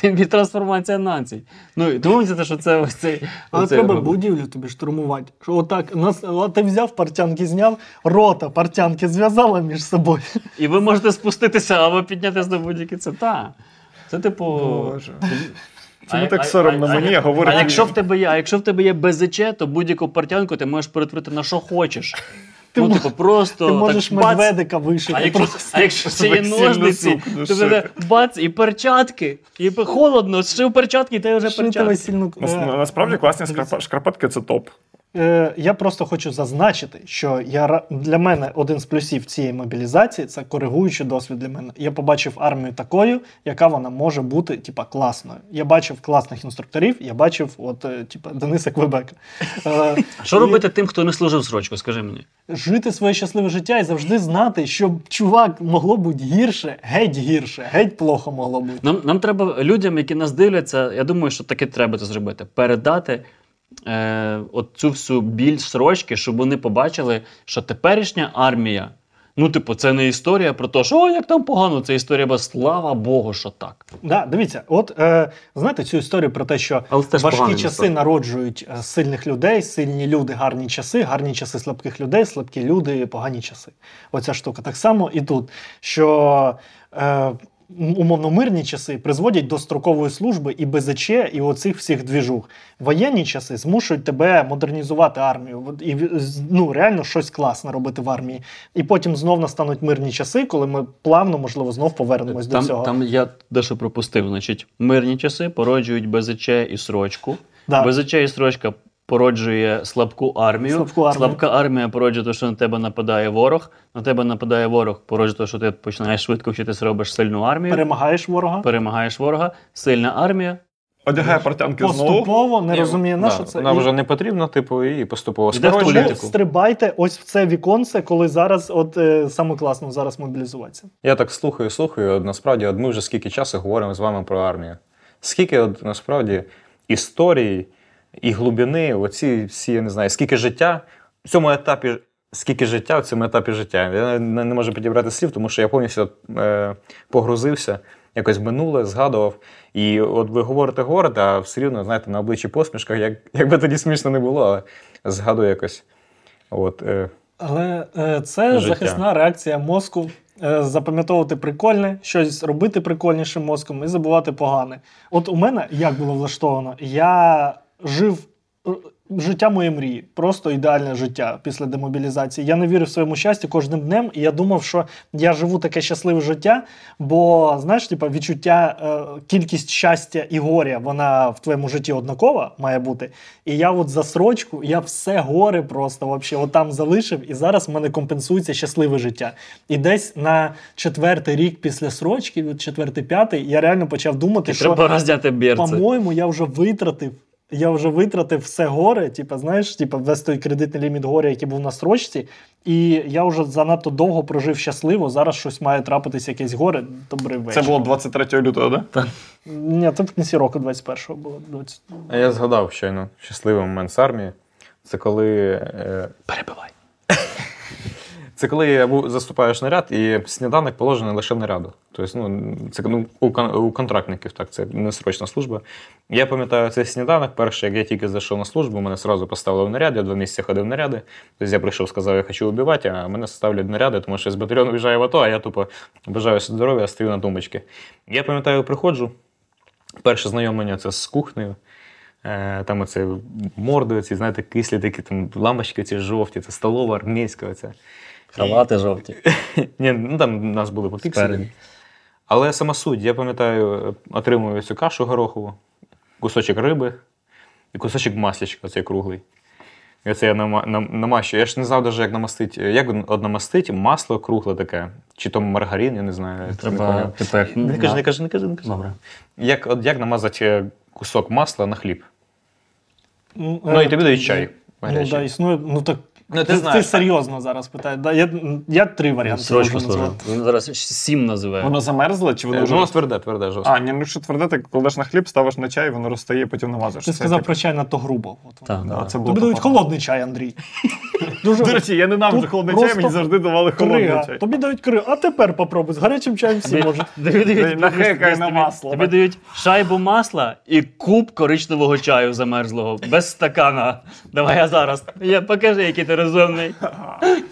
Тобі трансформація націй. Ну, і здається, що це ось цей. Але оцей треба робот. будівлю тобі штурмувати. Що отак, нас, от ти взяв портянки, зняв, рота портянки зв'язала між собою. І ви можете спуститися або піднятися до будь-які це. Та. Це типу. Боже. Чому А- так соромно а- мені а- говорить? А якщо в тебе є, а якщо в тебе є БЗЧ, то будь-яку портянку ти можеш перетворити на що хочеш. Ти ну, мож... типу, просто. Ти можеш так, бац, медведика вишити. А якщо, а якщо ще є ножниці, то буде бац, і перчатки, і холодно, зшив перчатки, і ти вже перчатки. весільну... Нас- е, Насправді класні шкарпатки це топ. Е, Я просто хочу зазначити, що я для мене один з плюсів цієї мобілізації це коригуючий досвід для мене. Я побачив армію такою, яка вона може бути, типа, класною. Я бачив класних інструкторів, я бачив, от, е, типа, Дениса Квебека. Е, Що і робити тим, хто не служив срочку, скажи мені. Жити своє щасливе життя і завжди знати, що чувак могло бути гірше, геть гірше, геть плохо могло бути. Нам, нам треба людям, які нас дивляться, я думаю, що таки треба це зробити. Передати е, от цю всю біль срочки, щоб вони побачили, що теперішня армія. Ну, типу, це не історія про те, що о, як там погано, це історія, бо слава Богу, що так. Да, дивіться, от е, знаєте цю історію про те, що Але важкі часи історія. народжують е, сильних людей, сильні люди, гарні часи, гарні часи слабких людей, слабкі люди, погані часи. Оця штука. Так само і тут, що е, умовно мирні часи призводять до строкової служби і БЗЧ, і оцих всіх двіжух. Воєнні часи змушують тебе модернізувати армію і ну, реально щось класне робити в армії. І потім знов настануть мирні часи, коли ми плавно, можливо, знов повернемось до цього. там я дещо пропустив. Значить, мирні часи породжують БЗЧ і срочку. Да. БЗЧ і срочка породжує слабку армію. Слабку армію. Слабка армія породжує те, що на тебе нападає ворог. На тебе нападає ворог, породжує те, що ти починаєш швидко вчитися, робиш сильну армію. Перемагаєш ворога. перемагаєш ворога, сильна армія. Одягає портянки знову. Поступово не розуміє, на да, що це. Вона вже не потрібна, типу, і поступово скорочує. політику. стрибайте ось в це віконце, коли зараз, от е, саме класно зараз мобілізуватися. Я так слухаю, слухаю. От насправді, от ми вже скільки часу говоримо з вами про армію. Скільки от, насправді історії і глибини, оці всі, я не знаю, скільки життя в цьому етапі, скільки життя в цьому етапі життя. Я не, не можу підібрати слів, тому що я повністю е, погрузився, якось минуле, згадував. І от ви говорите, говорите, а все рівно, знаєте, на обличчі посмішках, як, якби тоді смішно не було, але згадую якось. От, е, Але е, це Життя. захисна реакція мозку. е, Запам'ятовувати прикольне, щось робити прикольнішим мозком і забувати погане. От у мене як було влаштовано, я жив е, життя моєї мрії, просто ідеальне життя після демобілізації. Я не вірив своєму щастю кожним днем, і я думав, що я живу таке щасливе життя, бо знаєш, типа відчуття, е, кількість щастя і горя, вона в твоєму житті однакова має бути. І я от за срочку, я все горе просто вообще от там залишив, і зараз в мене компенсується щасливе життя. І десь на четвертий рік після срочки, от четвертий, п'ятий, я реально почав думати, І що треба роздяти по-моєму, я вже витратив. Я вже витратив все горе, типу, знаєш, типу, весь той кредитний ліміт горя, який був на строчці, і я вже занадто довго прожив щасливо. Зараз щось має трапитись, якесь горе. Добрий вечір. Це було 23 лютого, так? Ні, це в кінці року 21-го було. 20. А Я згадав щойно щасливий момент з армії. Це коли. Е, Перебивай. Це коли заступаєш наряд, і сніданок положений лише в наряду. Тобто, ну, це ну, у, контрактників, так, це не срочна служба. Я пам'ятаю цей сніданок. Перше, як я тільки зайшов на службу, мене одразу поставили в наряд, я два місяці ходив в наряди. Тобто я прийшов, сказав, я хочу вбивати, а мене ставлять наряди, тому що з батальйону в'їжджаю в АТО, а я тупо бажаю здоров'я, стою на тумбочці. Я пам'ятаю, приходжу. Перше знайомлення це з кухнею. Е, Там оце морди, ці, знаєте, кислі такі там лампочки ці жовті, це столова армійська. Оця. Халати жовті. Ні, ну там у нас були по Але сама суть, я пам'ятаю, е, отримую цю кашу горохову, кусочок риби і кусочок маслячка, оцей круглий. І оце я нама- нам- намащую. Я ж не знав навіть, як намастити, як от масло кругле таке, чи то маргарин, я не знаю. Треба тепер. Не кажи, не кажи, не кажи, не кажи. Добре. Як, от, як намазати е, кусок масла на хліб? Ну, Ну е, і тобі дають чай. Ну, да, існує. Ну так. Ну, ти ти, знаєш, ти серйозно зараз питаєш. Да, я, я три варіанти. Срочку можу служу. назвати. Він зараз сім називає. Воно замерзло чи Е, воно Ну, вже. воно тверде, тверде, жорстко. А, ні, ну що тверде, ти кладеш на хліб, ставиш на чай, воно розтає, потім намазуєш. Ти Це сказав типу- про чай надто грубо. От, Так, Да, це було Тобі дають погано. холодний чай, Андрій. Дуже До речі, я ненавиджу Тут холодний чай, просто мені завжди давали холодний крига. чай. Тобі дають кригу, а тепер попробуй. З гарячим чаєм всі можуть. тобі дають- Нахекай на масло. Тобі дають шайбу масла і куб коричневого чаю замерзлого, без стакана. Давай я зараз. Я, покажи, який ти розумний.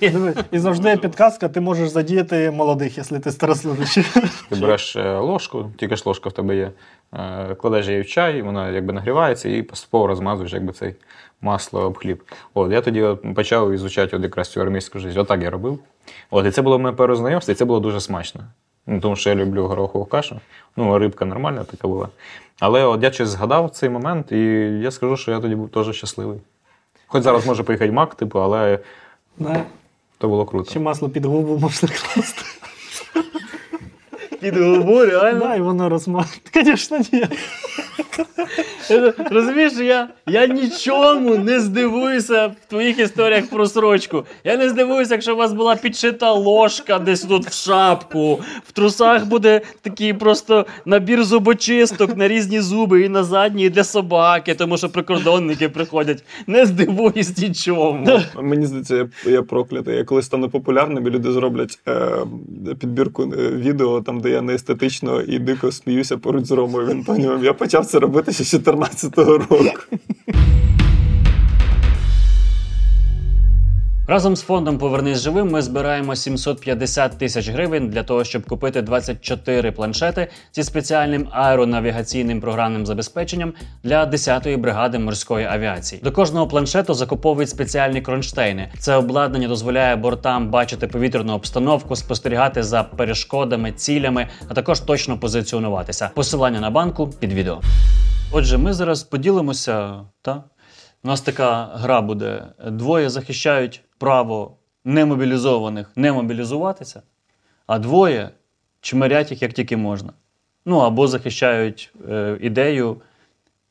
І завжди підказка, ти можеш задіяти молодих, якщо ти старослужащий. Ти береш е, ложку, тільки ж ложка в тебе є, е, кладеш її в чай, вона якби нагрівається і поступово розмазуєш якби цей масло об хліб. От, я тоді почав ізучати от якраз цю армійську життя. Отак я робив. От, і це було моє перше знайомство, і це було дуже смачно. Ну, тому що я люблю горохову кашу. Ну, рибка нормальна така була. Але от я щось згадав цей момент, і я скажу, що я тоді був теж щасливий. Хоч зараз може поїхати мак, типу, але Да. то було круто. Чи масло під губу можна класти. Під губу, реально. Да, і воно розмазує. Звісно, ні. Розумієш, я, я нічому не здивуюся в твоїх історіях про срочку. Я не здивуюся, якщо у вас була підшита ложка десь тут в шапку. В трусах буде такий просто набір зубочисток на різні зуби і на задні, і для собаки, тому що прикордонники приходять. Не здивуюсь нічому. Мені здається, я, я проклятий. Я коли стану популярним, і люди зроблять е, підбірку е, відео, там, де я неестетично і дико сміюся поруч з Ромою Вінтонієм. Я почав це робити ще з 14-го року. Разом з фондом Повернись живим ми збираємо 750 тисяч гривень для того, щоб купити 24 планшети зі спеціальним аеронавігаційним програмним забезпеченням для 10-ї бригади морської авіації. До кожного планшету закуповують спеціальні кронштейни. Це обладнання дозволяє бортам бачити повітряну обстановку, спостерігати за перешкодами, цілями, а також точно позиціонуватися. Посилання на банку під відео. Отже, ми зараз поділимося, та? У нас така гра буде. Двоє захищають право немобілізованих не мобілізуватися, а двоє чмирять їх як тільки можна. Ну або захищають е, ідею,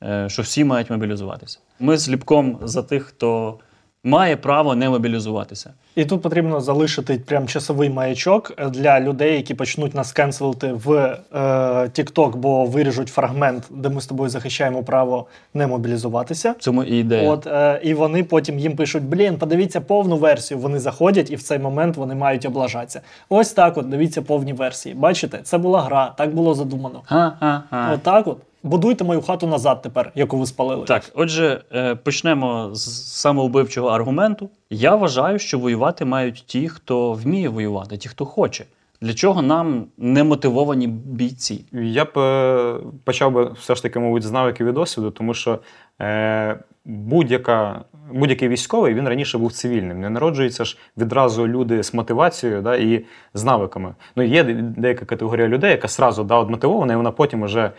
е, що всі мають мобілізуватися. Ми з Ліпком за тих, хто має право не мобілізуватися. І тут потрібно залишити прям часовий маячок для людей, які почнуть нас кенселити в е, TikTok, бо виріжуть фрагмент, де ми з тобою захищаємо право не мобілізуватися. Цьому і ідея. От е, і вони потім їм пишуть: блін, подивіться повну версію. Вони заходять, і в цей момент вони мають облажатися. Ось так, от дивіться повні версії. Бачите, це була гра, так було задумано. Ха-ха-ха. Отак, от будуйте мою хату назад тепер, яку ви спалили. Так, отже, е, почнемо з самовбивчого аргументу. Я вважаю, що воювати мають ті, хто вміє воювати, ті, хто хоче. Для чого нам немотивовані бійці? Я б е, почав би все ж таки, мабуть, з навиків і досвіду, тому що е, будь-яка, будь-який військовий він раніше був цивільним. Не народжуються ж відразу люди з мотивацією да, і з навиками. Ну, є деяка категорія людей, яка сразу да, от мотивована, і вона потім вже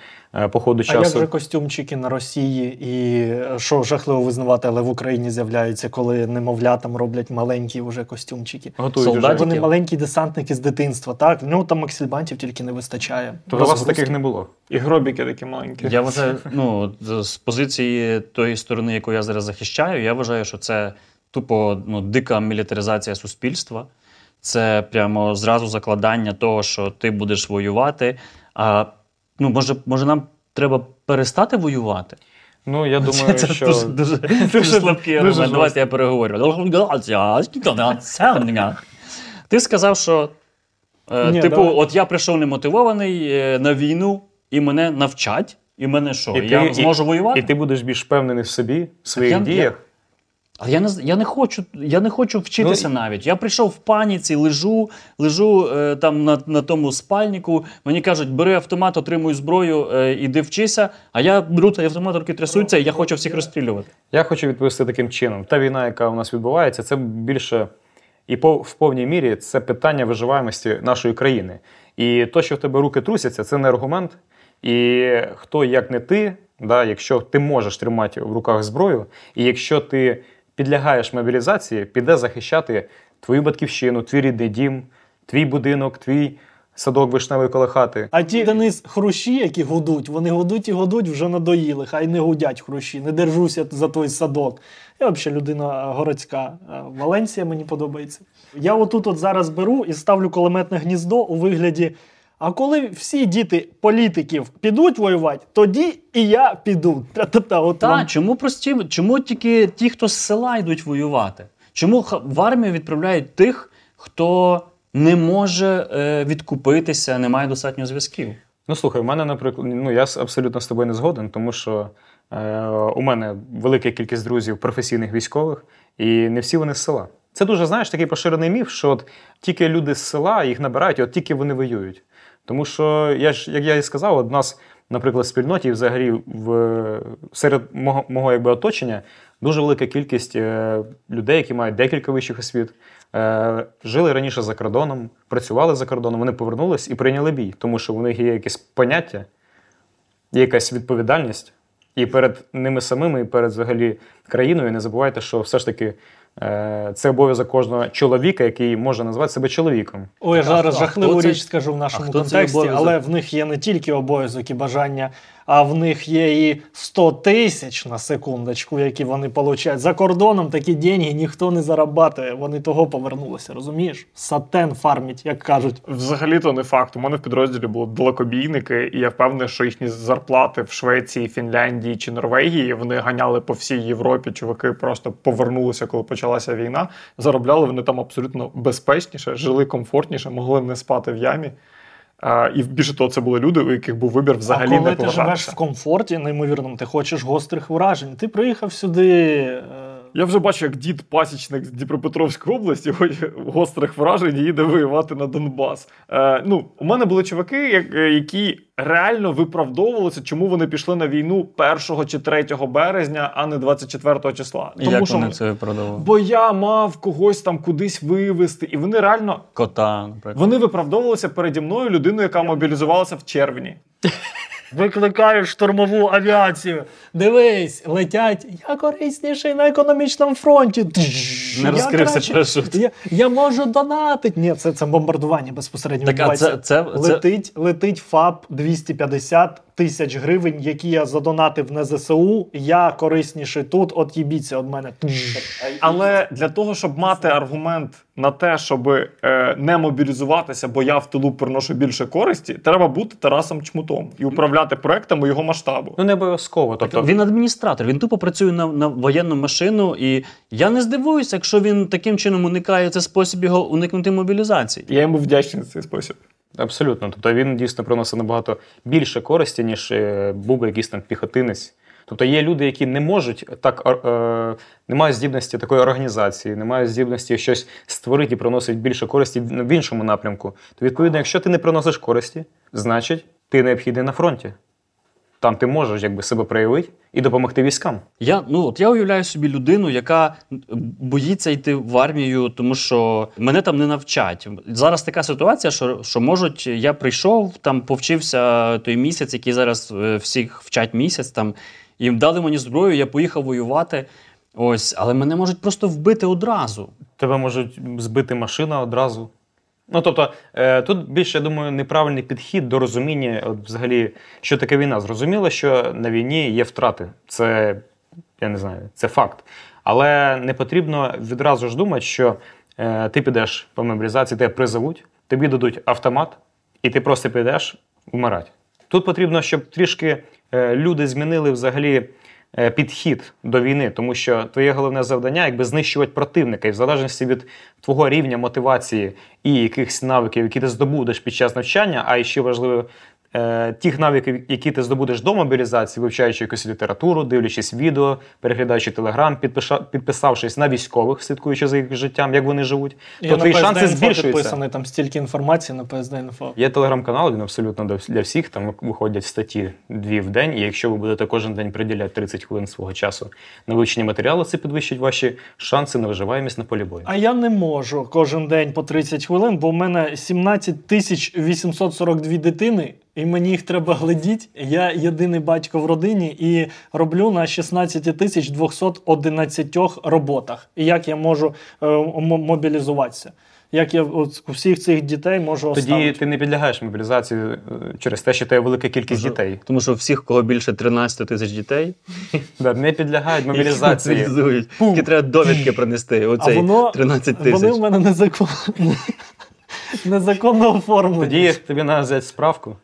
по ходу А як же костюмчики на Росії, і е, що жахливо визнавати, але в Україні з'являються, коли немовлятам роблять маленькі вже костюмчики. Готують Солдатики? вже. Вони маленькі десантники з дитинства, так? В нього там максильбантів тільки не вистачає. То у вас таких не було. І гробіки такі маленькі. Я вважаю, ну, з- з позиції тої сторони, яку я зараз захищаю, я вважаю, що це тупо ну, дика мілітаризація суспільства. Це прямо зразу закладання того, що ти будеш воювати. А ну, може, може, нам треба перестати воювати? Ну, я думаю, це що дуже, дуже, дуже слабкий дуже аргумент. Давайте я переговорю. Ти сказав, що е, Ні, типу, давай. от я прийшов немотивований е, на війну, і мене навчать, і мене що? І я ти- зможу воювати? І ти будеш більш впевнений в собі, в своїх я- діях. Але я не, я не хочу, я не хочу вчитися Ну, навіть. Я прийшов в паніці, лежу, лежу е, там на, на тому спальнику. Мені кажуть, бери автомат, отримуй зброю, е, іди вчися. А я беру цей автомат, руки трясуться, і я хочу всіх розстрілювати. Я хочу відповісти таким чином. Та війна, яка у нас відбувається, це більше і по, в повній мірі це питання виживаємості нашої країни. І то, що в тебе руки трусяться, це не аргумент. І хто як не ти, да, якщо ти можеш тримати в руках зброю, і якщо ти підлягаєш мобілізації, піде захищати твою батьківщину, твій рідний дім, твій будинок, твій садок вишневої коло хати. А ті Денис хрущі, які гудуть, вони гудуть і гудуть, вже надоїли. Хай не гудять хрущі, не держуся за той садок. Я взагалі людина городська. Е, Валенсія мені подобається. Я отут от зараз беру і ставлю кулеметне гніздо у вигляді. А коли всі діти політиків підуть воювати, тоді і я піду. Та-та-та, от Та вам. чому прості, чому тільки ті, хто з села йдуть воювати? Чому ха- в армію відправляють тих, хто не може е, відкупитися, не має достатньо зв'язків? Ну слухай, в мене, наприклад, ну я абсолютно з тобою не згоден, тому що е, у мене велика кількість друзів професійних військових, і не всі вони з села. Це дуже, знаєш, такий поширений міф, що от тільки люди з села їх набирають, і от тільки вони воюють. Тому що я ж, як я і сказав, от нас, наприклад, в спільноті взагалі в, серед мого, мого якби, оточення дуже велика кількість е, людей, які мають декілька вищих освіт, е, жили раніше за кордоном, працювали за кордоном, вони повернулись і прийняли бій, тому що в них є якесь поняття, є якась відповідальність. І перед ними самими, і перед взагалі країною не забувайте, що все ж таки це обов'язок кожного чоловіка, який може назвати себе чоловіком. Ой, зараз а жахливу хто це- річ скажу в нашому контексті, але в них є не тільки обов'язок і бажання, а в них є і 100 тисяч на секундочку, які вони получають. За кордоном такі деньги ніхто не зарабатує. Вони того повернулися, розумієш? Сатен фармить, як кажуть. Взагалі-то не факт. У мене в підрозділі були далекобійники, і я впевнений, що їхні зарплати в Швеції, Фінляндії чи Норвегії вони ганяли по всій Європі. Чуваки просто повернулися, коли почалася війна. Заробляли вони там абсолютно безпечніше, жили комфортніше, могли не спати в ямі. А, і більше того, це були люди, у яких був вибір взагалі а коли не ти живеш в комфорті, неймовірному, ти хочеш гострих вражень. Ти приїхав сюди. Я вже бачу, як дід пасічник з Дніпропетровської області хоче гострих вражень їде воювати на Донбас. Е, ну, у мене були чуваки, е, які реально виправдовувалися, чому вони пішли на війну 1 чи 3 березня, а не 24 числа. І як вони це виправдовували? Бо я мав когось там кудись вивезти, і вони реально Кота, наприклад. вони виправдовувалися переді мною людиною, яка мобілізувалася в червні. Викликають штурмову авіацію. Дивись, летять. Я корисніший на економічному фронті. Не розкрився парашут. Я, я можу донатити. Ні, це, це бомбардування безпосередньо. Так, відбувається. це, це, це, Летить, летить ФАП 250 тисяч гривень, які я задонатив на ЗСУ. Я корисніший тут, от їбіться від мене. Але для того, щоб мати аргумент на те, щоб е, не мобілізуватися, бо я в тилу приношу більше користі, треба бути Тарасом Чмутом і управляти проектами його масштабу. Ну не обов'язково. Тобто, Він адміністратор, він тупо працює на, на воєнну машину, і я не здивуюся, якщо він таким чином уникає це спосіб його уникнути мобілізації. Я йому вдячний за цей спосіб. Абсолютно. Тобто він дійсно приносить набагато більше користі, ніж е, був якийсь там піхотинець. Тобто є люди, які не можуть так, е, не мають здібності такої організації, не мають здібності щось створити і приносить більше користі в іншому напрямку. То відповідно, якщо ти не приносиш користі, значить ти необхідний на фронті. Там ти можеш якби себе проявити і допомогти військам. Я, ну, от я уявляю собі людину, яка боїться йти в армію, тому що мене там не навчать. Зараз така ситуація, що, що можуть, я прийшов, там повчився той місяць, який зараз е, всіх вчать місяць, там, і дали мені зброю, я поїхав воювати. Ось, але мене можуть просто вбити одразу. Тебе можуть збити машина одразу. Ну, тобто, е, тут більше, я думаю, неправильний підхід до розуміння, от, взагалі, що таке війна. Зрозуміло, що на війні є втрати. Це, я не знаю, це факт. Але не потрібно відразу ж думати, що е, ти підеш по мобілізації, тебе призовуть, тобі дадуть автомат, і ти просто підеш вмирати. Тут потрібно, щоб трішки е, люди змінили взагалі підхід до війни, тому що твоє головне завдання якби знищувати противника, і в залежності від твого рівня мотивації і якихось навиків, які ти здобудеш під час навчання, а ще важливо. Е, Тих навиків, які ти здобудеш до мобілізації, вивчаючи якусь літературу, дивлячись відео, переглядаючи телеграм, підпиша- підписавшись на військових, слідкуючи за їх життям, як вони живуть, Я то на твої шанси PSD-Info збільшуються. там стільки інформації на PSD-Info. Є телеграм-канал, він абсолютно для- для всіх. Там виходять статті дві в день. І якщо ви будете кожен день приділяти 30 хвилин свого часу на вивчення матеріалу, це підвищить ваші шанси на виживаємість на полі бою. А я не можу кожен день по 30 хвилин, бо в мене 17 тисяч 842 дитини, і мені їх треба глядіти. Я єдиний батько в родині і роблю на 16 тисяч 211 роботах. І як я можу е, м- мобілізуватися? Як я от, всіх цих дітей можу Тоді оставити? ти не підлягаєш мобілізації е, через те, що тебе велика кількість дітей. Тому що всіх, кого більше 13 тисяч дітей, Да, не підлягають мобілізації. Тільки треба довідки принести. А Оцей воно, 13 вони в мене незаконно, незаконно оформлені. Тоді тобі треба взяти справку.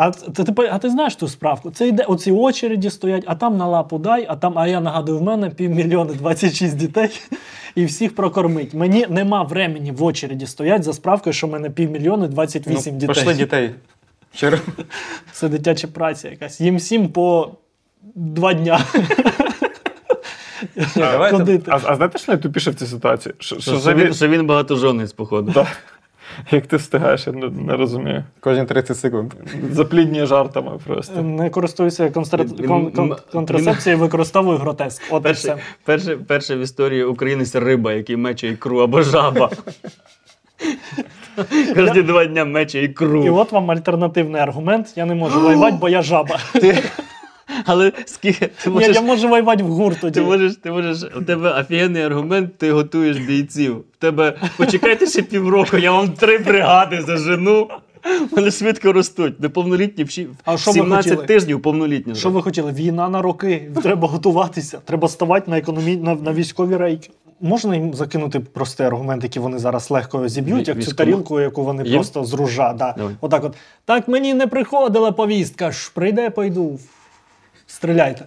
А ти, ти, а ти знаєш ту справку? Це йде оці очереді стоять, а там на лапу дай, а там, а я нагадую, в мене півмільйони 26 дітей і всіх прокормить. Мені нема времени в очереді стоять за справкою, що в мене півмільйони 28 ну, дітей. Пошли дітей. Це дитяча праця якась. Їм всім по два дня. Давайте- А, а знаєте, що найтупіше в цій ситуації? Що, що, Що, за він, ві- що він багатожонець, походу. Да. Як ти встигаєш, я не, не розумію. Кожні 30 секунд. Заплідні жартами просто. Не користуюся контрацепцією, використовую гротеск. От Перше, перше, перше в історії українець риба, який мече ікру або жаба. Кожні два дня мече ікру. І от вам альтернативний аргумент. Я не можу воювати, бо я жаба. Але скільки ти Ні, можеш, я можу воювати в гурт тоді. ти можеш, ти можеш, у тебе офігенний аргумент, ти готуєш бійців. В тебе почекайте ще півроку, я вам три бригади зажену. Вони швидко ростуть. Неповнолітні всі А 17 тижнів повнолітні. Що ви хотіли? Війна на роки. Треба готуватися. Треба ставати на економі... на, на військові рейки. Можна їм закинути простий аргумент, який вони зараз легко зіб'ють, як цю тарілку, яку вони Їм? просто з ружа. Да. Давай. Отак от. Так мені не приходила повістка. ж прийде, пойду. Стріляйте.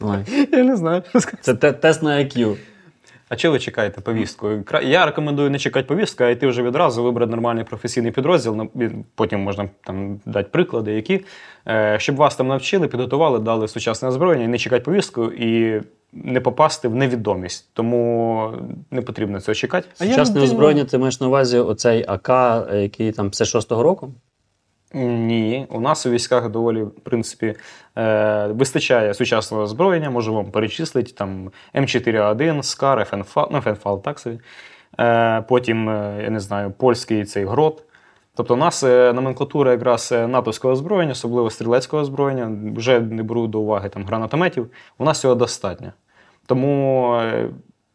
Ой. Я не знаю. Це те- тест на IQ. А чого ви чекаєте повістку? Кра- Я рекомендую не чекати повістку, а йти вже відразу вибрати нормальний професійний підрозділ. і Потім можна там дати приклади, які е, щоб вас там навчили, підготували, дали сучасне озброєння, і не чекати повістку і не попасти в невідомість. Тому не потрібно цього чекати. А я Сучасне людина- озброєння, ти маєш на увазі оцей АК, е, який там 56-го року? Ні, у нас у військах доволі, в принципі, е, вистачає сучасного озброєння, можу вам перечислити там М4А1, СКАР, ФНФАЛ, ну, ФНФАЛ так собі. Е, потім, е, я не знаю, польський цей грот. Тобто у нас е, номенклатура якраз е, натовського озброєння, особливо стрілецького озброєння, вже не беру до уваги там гранатометів, у нас цього достатньо. Тому,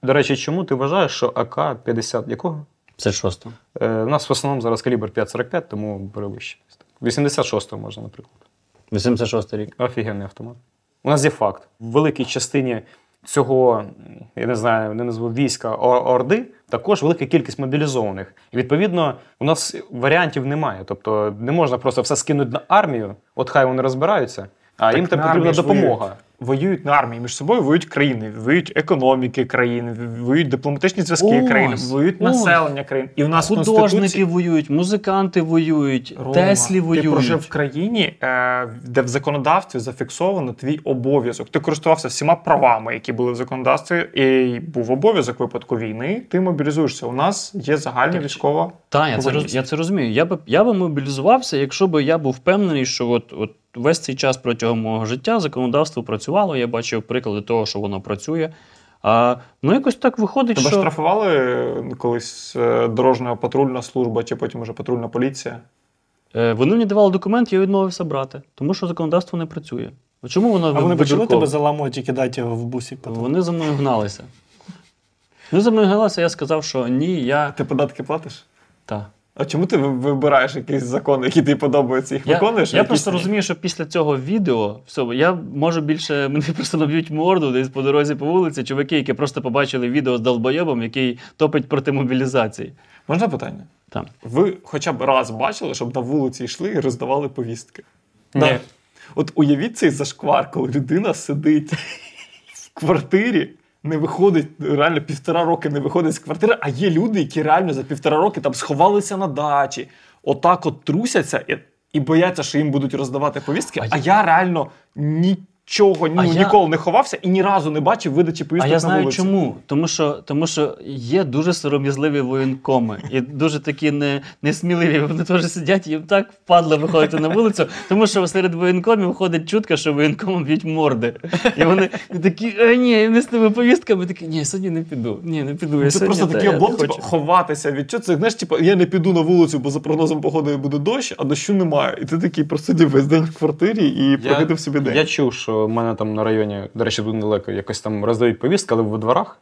до речі, чому ти вважаєш, що АК-50 якого? 56-го. Е, У нас в основному зараз калібр 5,45, тому бере вище. 86-го можна, наприклад. 86 рік. Офігенний автомат. У нас є факт. В великій частині цього, я не знаю, не назву війська Орди, також велика кількість мобілізованих. І відповідно, у нас варіантів немає. Тобто не можна просто все скинути на армію, от хай вони розбираються, а їм Так там потрібна допомога. Воюють. на армії між собою, воюють країни, воюють економіки країн, воюють дипломатичні зв'язки Ось, країн, воюють населення країн. І в нас Художники Конституції... воюють, музиканти воюють, Рома, Теслі воюють. Ти прожив в країні, е, де в законодавстві зафіксовано твій обов'язок. Ти користувався всіма правами, які були в законодавстві, і був обов'язок випадку війни. Ти мобілізуєшся. У нас є загальна Так, військова. Так, я це, я це розумію. Я би, я би мобілізувався, якщо б я був впевнений, що от, от весь цей час протягом мого життя законодавство працювало, я бачив приклади того, що воно працює. А, ну, якось так виходить, Тебе що. штрафували е, колись е, дорожня патрульна служба, чи потім уже патрульна поліція. Е, вони мені давали документ, я відмовився брати, тому що законодавство не працює. А Чому воно А вони почали тебе заламувати і кидати його в бусик? потім? Вони за мною гналися. Вони за мною гналися, я сказав, що ні, я. Ти податки платиш? Та. А чому ти вибираєш якийсь закон, який тобі подобається, їх Я, виконуєш? я якісь просто розумію, що після цього відео все, я можу більше мені просто наб'ють морду десь по дорозі по вулиці, чуваки, які просто побачили відео з долбойобом, який топить проти мобілізації. Можна питання? Там. Ви хоча б раз бачили, щоб на вулиці йшли і роздавали повістки? Ні. От уявіть цей зашквар, коли людина сидить в квартирі, не виходить, реально півтора роки не виходить з квартири, а є люди, які реально за півтора роки там сховалися на дачі, отак от трусяться і, і бояться, що їм будуть роздавати повістки. А А, я реально нічого ну, я- ніколи не ховався і ні разу не бачив видачі А я знаю вулиці. чому. Тому що, тому що є дуже сором'язливі воєнкоми і дуже такі не, несміливі. Вони теж сидять, їм так впадло виходити на вулицю, тому що серед воєнкомів ходить чутка, що воєнкомам б'ють морди. І вони такі, а ні, не з тими повістками. Такі, ні, сьогодні не піду. Ні, не піду. Я Це просто та, такий я облом, типу, ховатися від чого. Це знаєш, типу, я не піду на вулицю, бо за прогнозом погоди буде дощ, а дощу немає. І ти такий просидів весь день в квартирі і прогодив собі день. Я чув, що в мене там на районі, до речі, тут недалеко, якось там роздають повістки, але в дворах.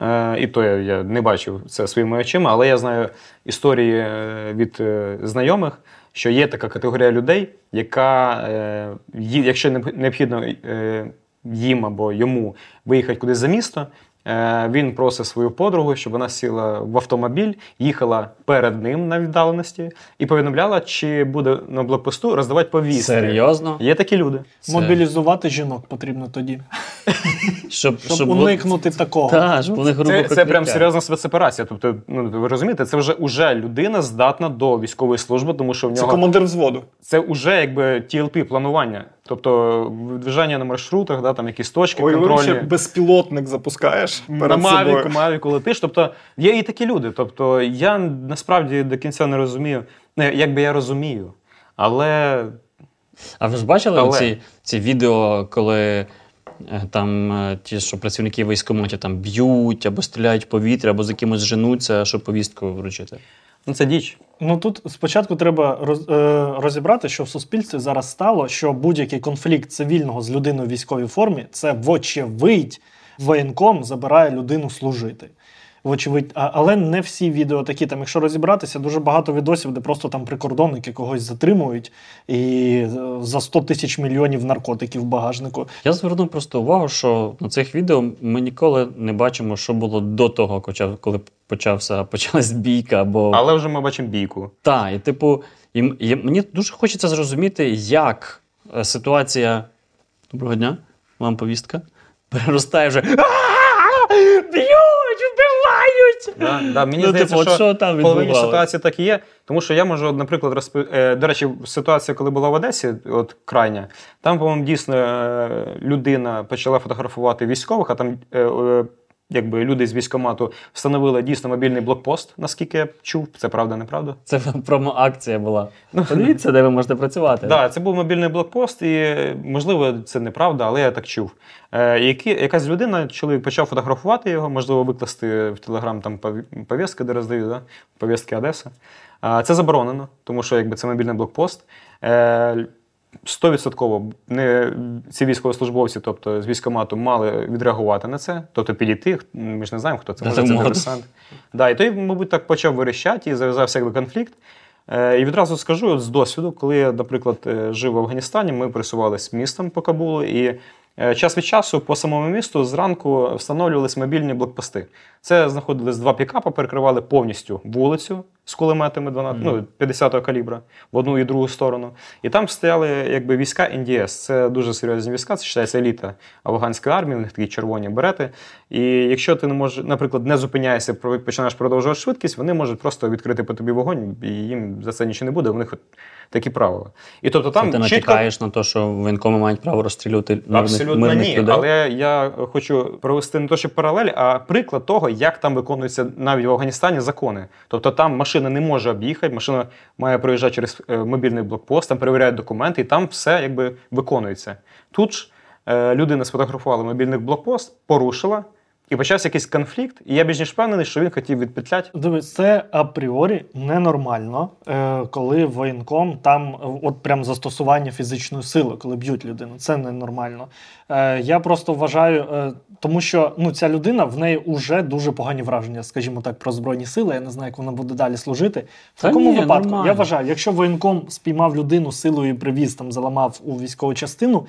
Е, і то я, я не бачив це своїми очима, але я знаю історії е, від е, знайомих, що є така категорія людей, яка, якщо необхідно їм або йому виїхати кудись за місто, він просить свою подругу, щоб вона сіла в автомобіль, їхала перед ним на віддаленості і повідомляла, чи буде на блокпосту роздавати повістки. Серйозно? Є такі люди. Це- Мобілізувати жінок потрібно тоді, Щоб, щоб, щоб уникнути такого. Та, щоб вони грубо Це, це прям серйозна спецоперація. Тобто, ну ви розумієте, це вже уже людина здатна до військової служби, тому що в Це нього командир взводу. це вже якби TLP планування. Тобто движення на маршрутах, да, там якісь точки Ой, ви ще безпілотник запускаєш На Мавіку, собою. Мавіку летиш. Тобто є і такі люди. Тобто я насправді до кінця не розумію. Ну, якби я розумію, але А ви ж бачили Але- ці, ці відео, коли е, там е, ті, що працівники військкоматів там б'ють або стріляють в повітря, або з якимось женуться, щоб повістку вручити? Ну, це діч. Ну тут спочатку треба роз, е, розібрати, що в суспільстві зараз стало, що будь-який конфлікт цивільного з людиною в військовій формі це вочевидь воєнком забирає людину служити. Вочевидь, а, але не всі відео такі. Там, якщо розібратися, дуже багато відосів, де просто там прикордонники когось затримують і е, за 100 тисяч мільйонів наркотиків в багажнику. Я звернув просто увагу, що на цих відео ми ніколи не бачимо, що було до того, коли почався почалась бійка. Або Але вже ми бачимо бійку. та, і типу, і, і мені дуже хочеться зрозуміти, як е, ситуація. Доброго дня, вам повістка. Переростає вже. «А-а-а! Б'ють, вбивають! Да, да, мені Ну, здається, типу, що, що там в половині ситуації так і є. Тому що я можу, наприклад, розпи... е, до речі, ситуація, коли була в Одесі, от крайня, там, по-моєму, дійсно е, людина почала фотографувати військових, а там. Е, е, Якби люди з військкомату встановили дійсно мобільний блокпост, наскільки я чув, це правда, неправда? Це промо-акція була. Подивіться, де ви можете працювати. Так, да, це був мобільний блокпост, і можливо, це неправда, але я так чув. Е, які, якась людина, чоловік почав фотографувати його, можливо, викласти в Телеграм там повістки, де роздають, да? повістки Одеса. А, це заборонено, тому що якби це мобільний блокпост. Е, Стовідсотково не ці військовослужбовці, тобто з військомату, мали відреагувати на це, тобто підійти. Ми ж не знаємо, хто це може це диверсант. Да, і той, мабуть, так почав вирішати і зав'язався якби конфлікт. Е, І відразу скажу от з досвіду, коли я, наприклад, е, жив в Афганістані, ми пересувалися містом по Кабулу, і час від часу по самому місту зранку встановлювались мобільні блокпости. Це знаходились два пікапи, перекривали повністю вулицю з кулеметами 12, ну, 50-го калібра в одну і другу сторону. І там стояли якби війська НДС. Це дуже серйозні війська, це вважається еліта афганської армії, у них такі червоні берети. І якщо ти не можеш, наприклад, не зупиняєшся, починаєш продовжувати швидкість, вони можуть просто відкрити по тобі вогонь, і їм за це нічого не буде. У них от такі правила. І тобто Там там ти чітко натякаєш на те, що воєнкоми мають право розстрілювати мирних, Абсолютно мирних ні. людей. Але я хочу провести не то, що паралель, а приклад того, як там виконуються навіть в Афганістані закони. Тобто там машина не може об'їхати, машина має проїжджати через е, мобільний блокпост, там перевіряють документи, і там все якби виконується. Тут ж е, людина сфотографувала мобільний блокпост, порушила. І почався якийсь конфлікт, і я більш ніж впевнений, що він хотів відпетляти. Дивись, це апріорі ненормально, е, коли воєнком там от прям застосування фізичної сили, коли б'ють людину. Це ненормально. Е, Я просто вважаю, е, тому що ну, ця людина в неї вже дуже погані враження, скажімо так, про збройні сили. Я не знаю, як вона буде далі служити. В Та такому ні, випадку нормально. я вважаю, якщо воєнком спіймав людину силою і привіз, там заламав у військову частину.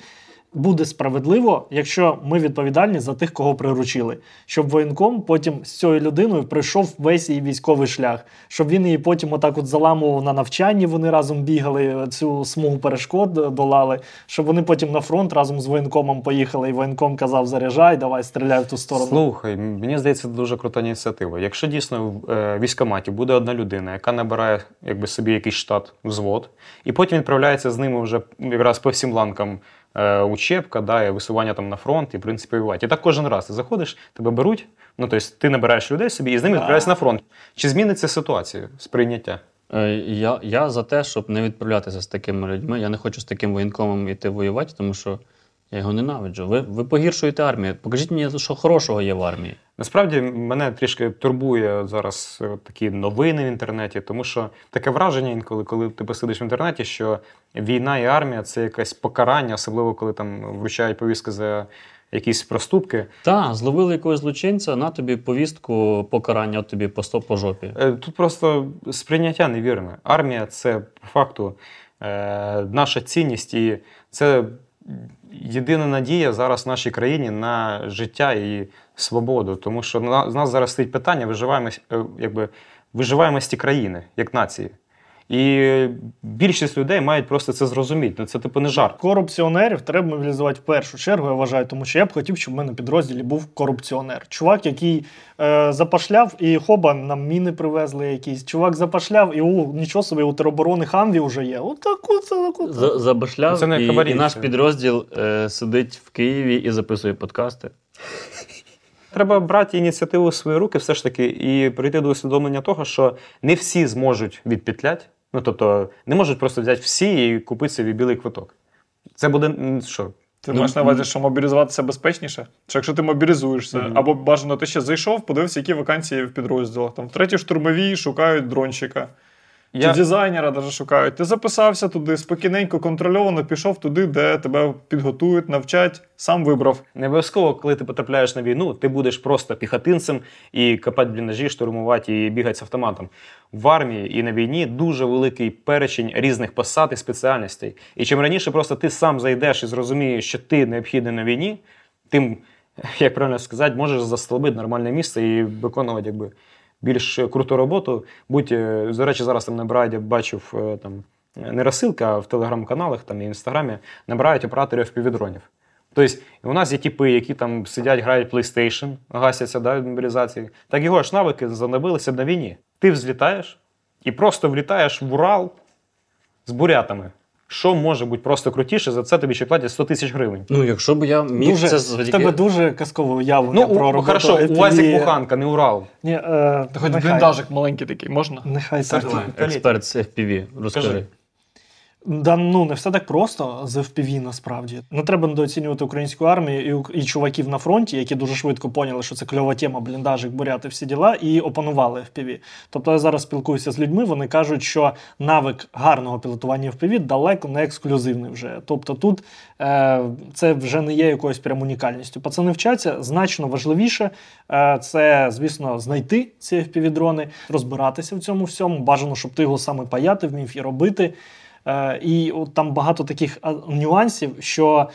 Буде справедливо, якщо ми відповідальні за тих, кого приручили, щоб воєнком потім з цією людиною пройшов весь її військовий шлях, щоб він її потім отак от заламував на навчанні. Вони разом бігали, цю смугу перешкод долали, щоб вони потім на фронт разом з воєнкомом поїхали, і воєнком казав: заряджай, давай стріляй в ту сторону. Слухай, мені здається, дуже крута ініціатива. Якщо дійсно в е, військкоматі буде одна людина, яка набирає якби, собі якийсь штат, взвод, і потім відправляється з ними вже якраз по всім ланкам учебка, да, і висування там на фронт, і в принципі воювати. І так кожен раз ти заходиш, тебе беруть, ну тобто ти набираєш людей собі і з ними відправляєшся на фронт. Чи зміниться ситуація сприйняття? Е, Я, я за те, щоб не відправлятися з такими людьми. Я не хочу з таким воєнкомом йти воювати, тому що я його ненавиджу. Ви, ви погіршуєте армію. Покажіть мені, що хорошого є в армії. Насправді мене трішки турбує зараз е, такі новини в інтернеті, тому що таке враження інколи, коли ти посидиш в інтернеті, що війна і армія це якесь покарання, особливо коли там вручають повістки за якісь проступки. Та, зловили якогось злочинця, на тобі повістку покарання, от тобі по сто по жопі. Е, Тут просто сприйняття невірне. Армія це по факту е, наша цінність, і це єдина надія зараз в нашій країні на життя і свободу. Тому що з нас зараз стоїть питання виживаємо е, якби, виживаємості країни як нації. І більшість людей мають просто це зрозуміти. Ну, Це типу не жарт. Корупціонерів треба мобілізувати в першу чергу, я вважаю, тому що я б хотів, щоб в мене підрозділі був корупціонер. Чувак, який е, запашляв, і хоба нам міни привезли якісь. Чувак запашляв, і у нічого собі у тероборони Хамві вже є. Отаку це таку. За- Забашляв, Це не і, і наш підрозділ е, сидить в Києві і записує подкасти. Треба брати ініціативу в свої руки, все ж таки, і прийти до усвідомлення того, що не всі зможуть відпетлять. Ну тобто, не можуть просто взяти всі і купити собі білий квиток. Це буде що? Ти Ну, маєш на увазі, що мобілізуватися безпечніше? Чи якщо ти мобілізуєшся, Мгм. або бажано ти ще зайшов, подивився, які вакансії в підрозділах. Там в третій штурмовій шукають дронщика. Я, Чи дизайнера даже шукають. Ти записався туди, спокійненько, контрольовано, пішов туди, де тебе підготують, навчать, сам вибрав. Не обов'язково, коли ти потрапляєш на війну, ти будеш просто піхотинцем і копати бліндажі, штурмувати і бігати з автоматом. В армії і на війні дуже великий перечень різних посад і спеціальностей. І чим раніше просто ти сам зайдеш і зрозумієш, що ти необхідний на війні, тим, як правильно сказати, можеш застолбити нормальне місце і виконувати якби, більш круту роботу. Будь, е, до речі, зараз там набирають, я бачив е, там. Не розсилка, а в телеграм-каналах там і в інстаграмі набирають операторів півдронів. Тобто, у нас є типи, які там сидять, грають PlayStation, гасяться да, від мобілізації. Так його ж навики занабилися на війні. Ти взлітаєш і просто влітаєш в Урал з бурятами. Що може бути просто крутіше, за це тобі ще платять 100 тисяч гривень. Ну, якщо б я міг Дуже, це в завдяки... тебе дуже казкове уявлення Ну, про роботу. хорошо, у вас як Буханка, не Урал. Ні, е, Та хоч бліндажик маленький такий, можна? Нехай так. Експерт з FPV, розкажи. Скажи. Да, ну не все так просто з FPV насправді. Не треба недооцінювати українську армію і, і чуваків на фронті, які дуже швидко поняли, що це кльова тема, бліндажик, буряти, всі діла, і опанували FPV. Тобто я зараз спілкуюся з людьми, вони кажуть, що навик гарного пілотування FPV далеко не ексклюзивний вже. Тобто тут е, це вже не є якоюсь прям унікальністю. Пацани вчаться значно важливіше. Е, це, звісно, знайти ці FPV-дрони, розбиратися в цьому всьому. Бажано, щоб ти його саме паяти вмів і робити. Е, і от там багато таких нюансів, що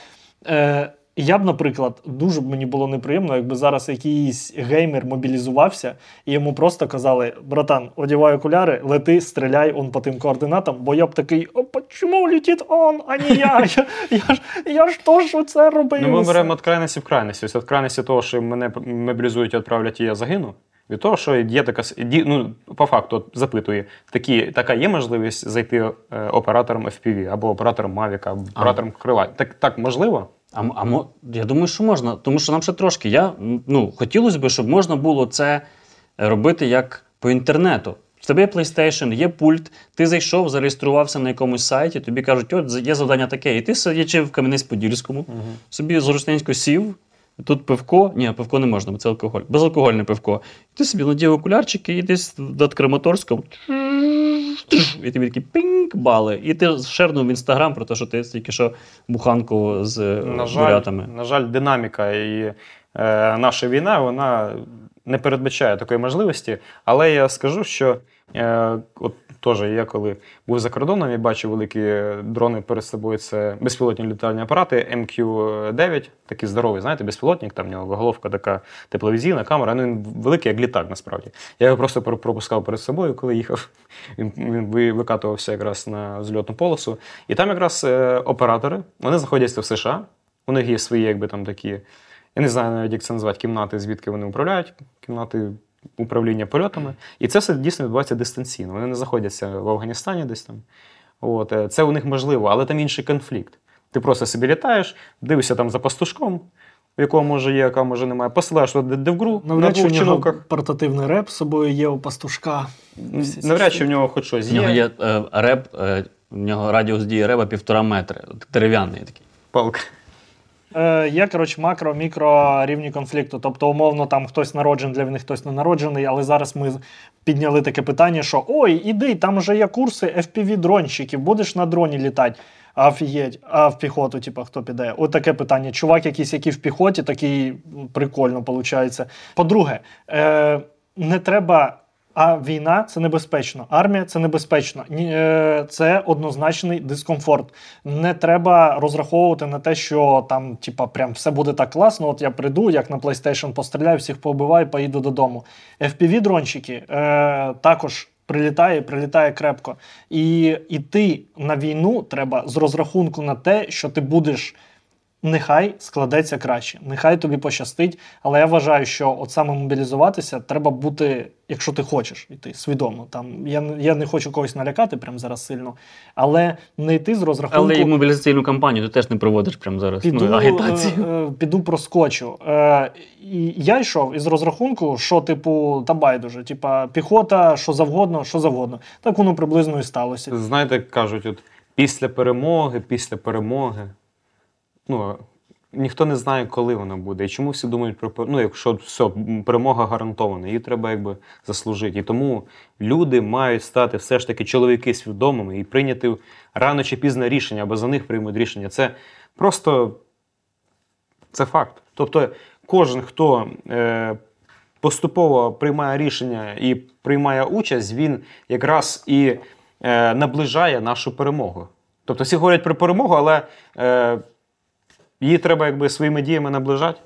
е, я б, наприклад, дуже б мені було неприємно, якби зараз якийсь геймер мобілізувався, і йому просто казали: братан, одягай окуляри, лети, стріляй он по тим координатам, бо я б такий, о, чому летить он, а не я? Я, я, ж, я ж теж це робив. Ну, ми беремо від крайності в крайності. Ось від крайності того, що мене мобілізують і відправлять, і я загину. Від того, що є така ну, по факту запитує, такі, така є можливість зайти е, оператором FPV або оператором Mavic, або оператором крила. Так, так можливо? А, а я думаю, що можна, тому що нам ще трошки. Я, ну, хотілося б, щоб можна було це робити як по інтернету. В тебе є PlayStation, є пульт, ти зайшов, зареєструвався на якомусь сайті, тобі кажуть, от є завдання таке, і ти сидячи в Кам'янець-Подільському, собі з Рушненського сів, тут пивко, ні, пивко не можна, бо це алкоголь, безалкогольне пивко. Ти собі надів окулярчики і десь над Краматорськом. І тобі такі пінк бали. І ти шернув в інстаграм про те, що ти тільки що буханку з е, На жаль, бурятами. на жаль, динаміка і е, наша війна вона не передбачає такої можливості. Але я скажу, що Е, от теж я коли був за кордоном, я бачив великі дрони перед собою. Це безпілотні літальні апарати MQ-9, такий здоровий, знаєте, безпілотник, там в нього головка така тепловізійна, камера. Ну він великий, як літак, насправді. Я його просто пропускав перед собою, коли їхав. Він, він викатувався якраз на зльотну полосу. І там якраз е, оператори, вони знаходяться в США. У них є свої, якби там такі. Я не знаю навіть, як це назвати, кімнати, звідки вони управляють, кімнати управління польотами. І це все дійсно відбувається дистанційно. Вони не знаходяться в Афганістані десь там. От, е, це у них можливо, але там інший конфлікт. Ти просто собі літаєш, дивишся там за пастушком, у якого може є, яка може немає, посилаєш туди девгру на Навряд чи двох в нього портативний реп з собою є у пастушка. Навряд чи в нього хоч щось є. В нього є. є е, реп, е, в нього радіус дії реба півтора метри. Дерев'яний такий. Палка. Е, є, коротше, макро, мікро рівні конфлікту. Тобто, умовно, там хтось народжений, для них хтось не народжений, але зараз ми підняли таке питання, що ой, іди, там вже є курси FPV-дронщиків, будеш на дроні літати. Офігеть, а в піхоту, типа, хто піде? От таке питання. Чувак, якийсь, який в піхоті, такий прикольно виходить. По-друге, е, не треба. А війна це небезпечно, армія це небезпечно. Е, Це однозначний дискомфорт. Не треба розраховувати на те, що там, типа, прям все буде так класно. От я прийду, як на PlayStation постріляю, всіх побиваю, поїду додому. FPV-дронщики е, також прилітає, прилітає крепко. І йти на війну треба з розрахунку на те, що ти будеш. Нехай складеться краще, нехай тобі пощастить. Але я вважаю, що от саме мобілізуватися треба бути, якщо ти хочеш йти свідомо. Там я, не- я не хочу когось налякати прямо зараз сильно, але не йти з розрахунку. Але і мобілізаційну кампанію ти теж не проводиш прямо зараз. Піду, ну, агітацію. е, е, піду проскочу. Е, і я йшов із розрахунку, що, типу, та байдуже, типа піхота, що завгодно, що завгодно. Так воно приблизно і сталося. Знаєте, як кажуть, от після перемоги, після перемоги. Ну, ніхто не знає, коли вона буде. І чому всі думають про ну, якщо все, перемога гарантована, її треба якби заслужити. І тому люди мають стати все ж таки чоловіки свідомими і прийняти рано чи пізно рішення, або за них приймуть рішення. Це просто це факт. Тобто, кожен, хто е, поступово приймає рішення і приймає участь, він якраз і е, наближає нашу перемогу. Тобто всі говорять про перемогу, але е, її треба якби своїми діями наближати.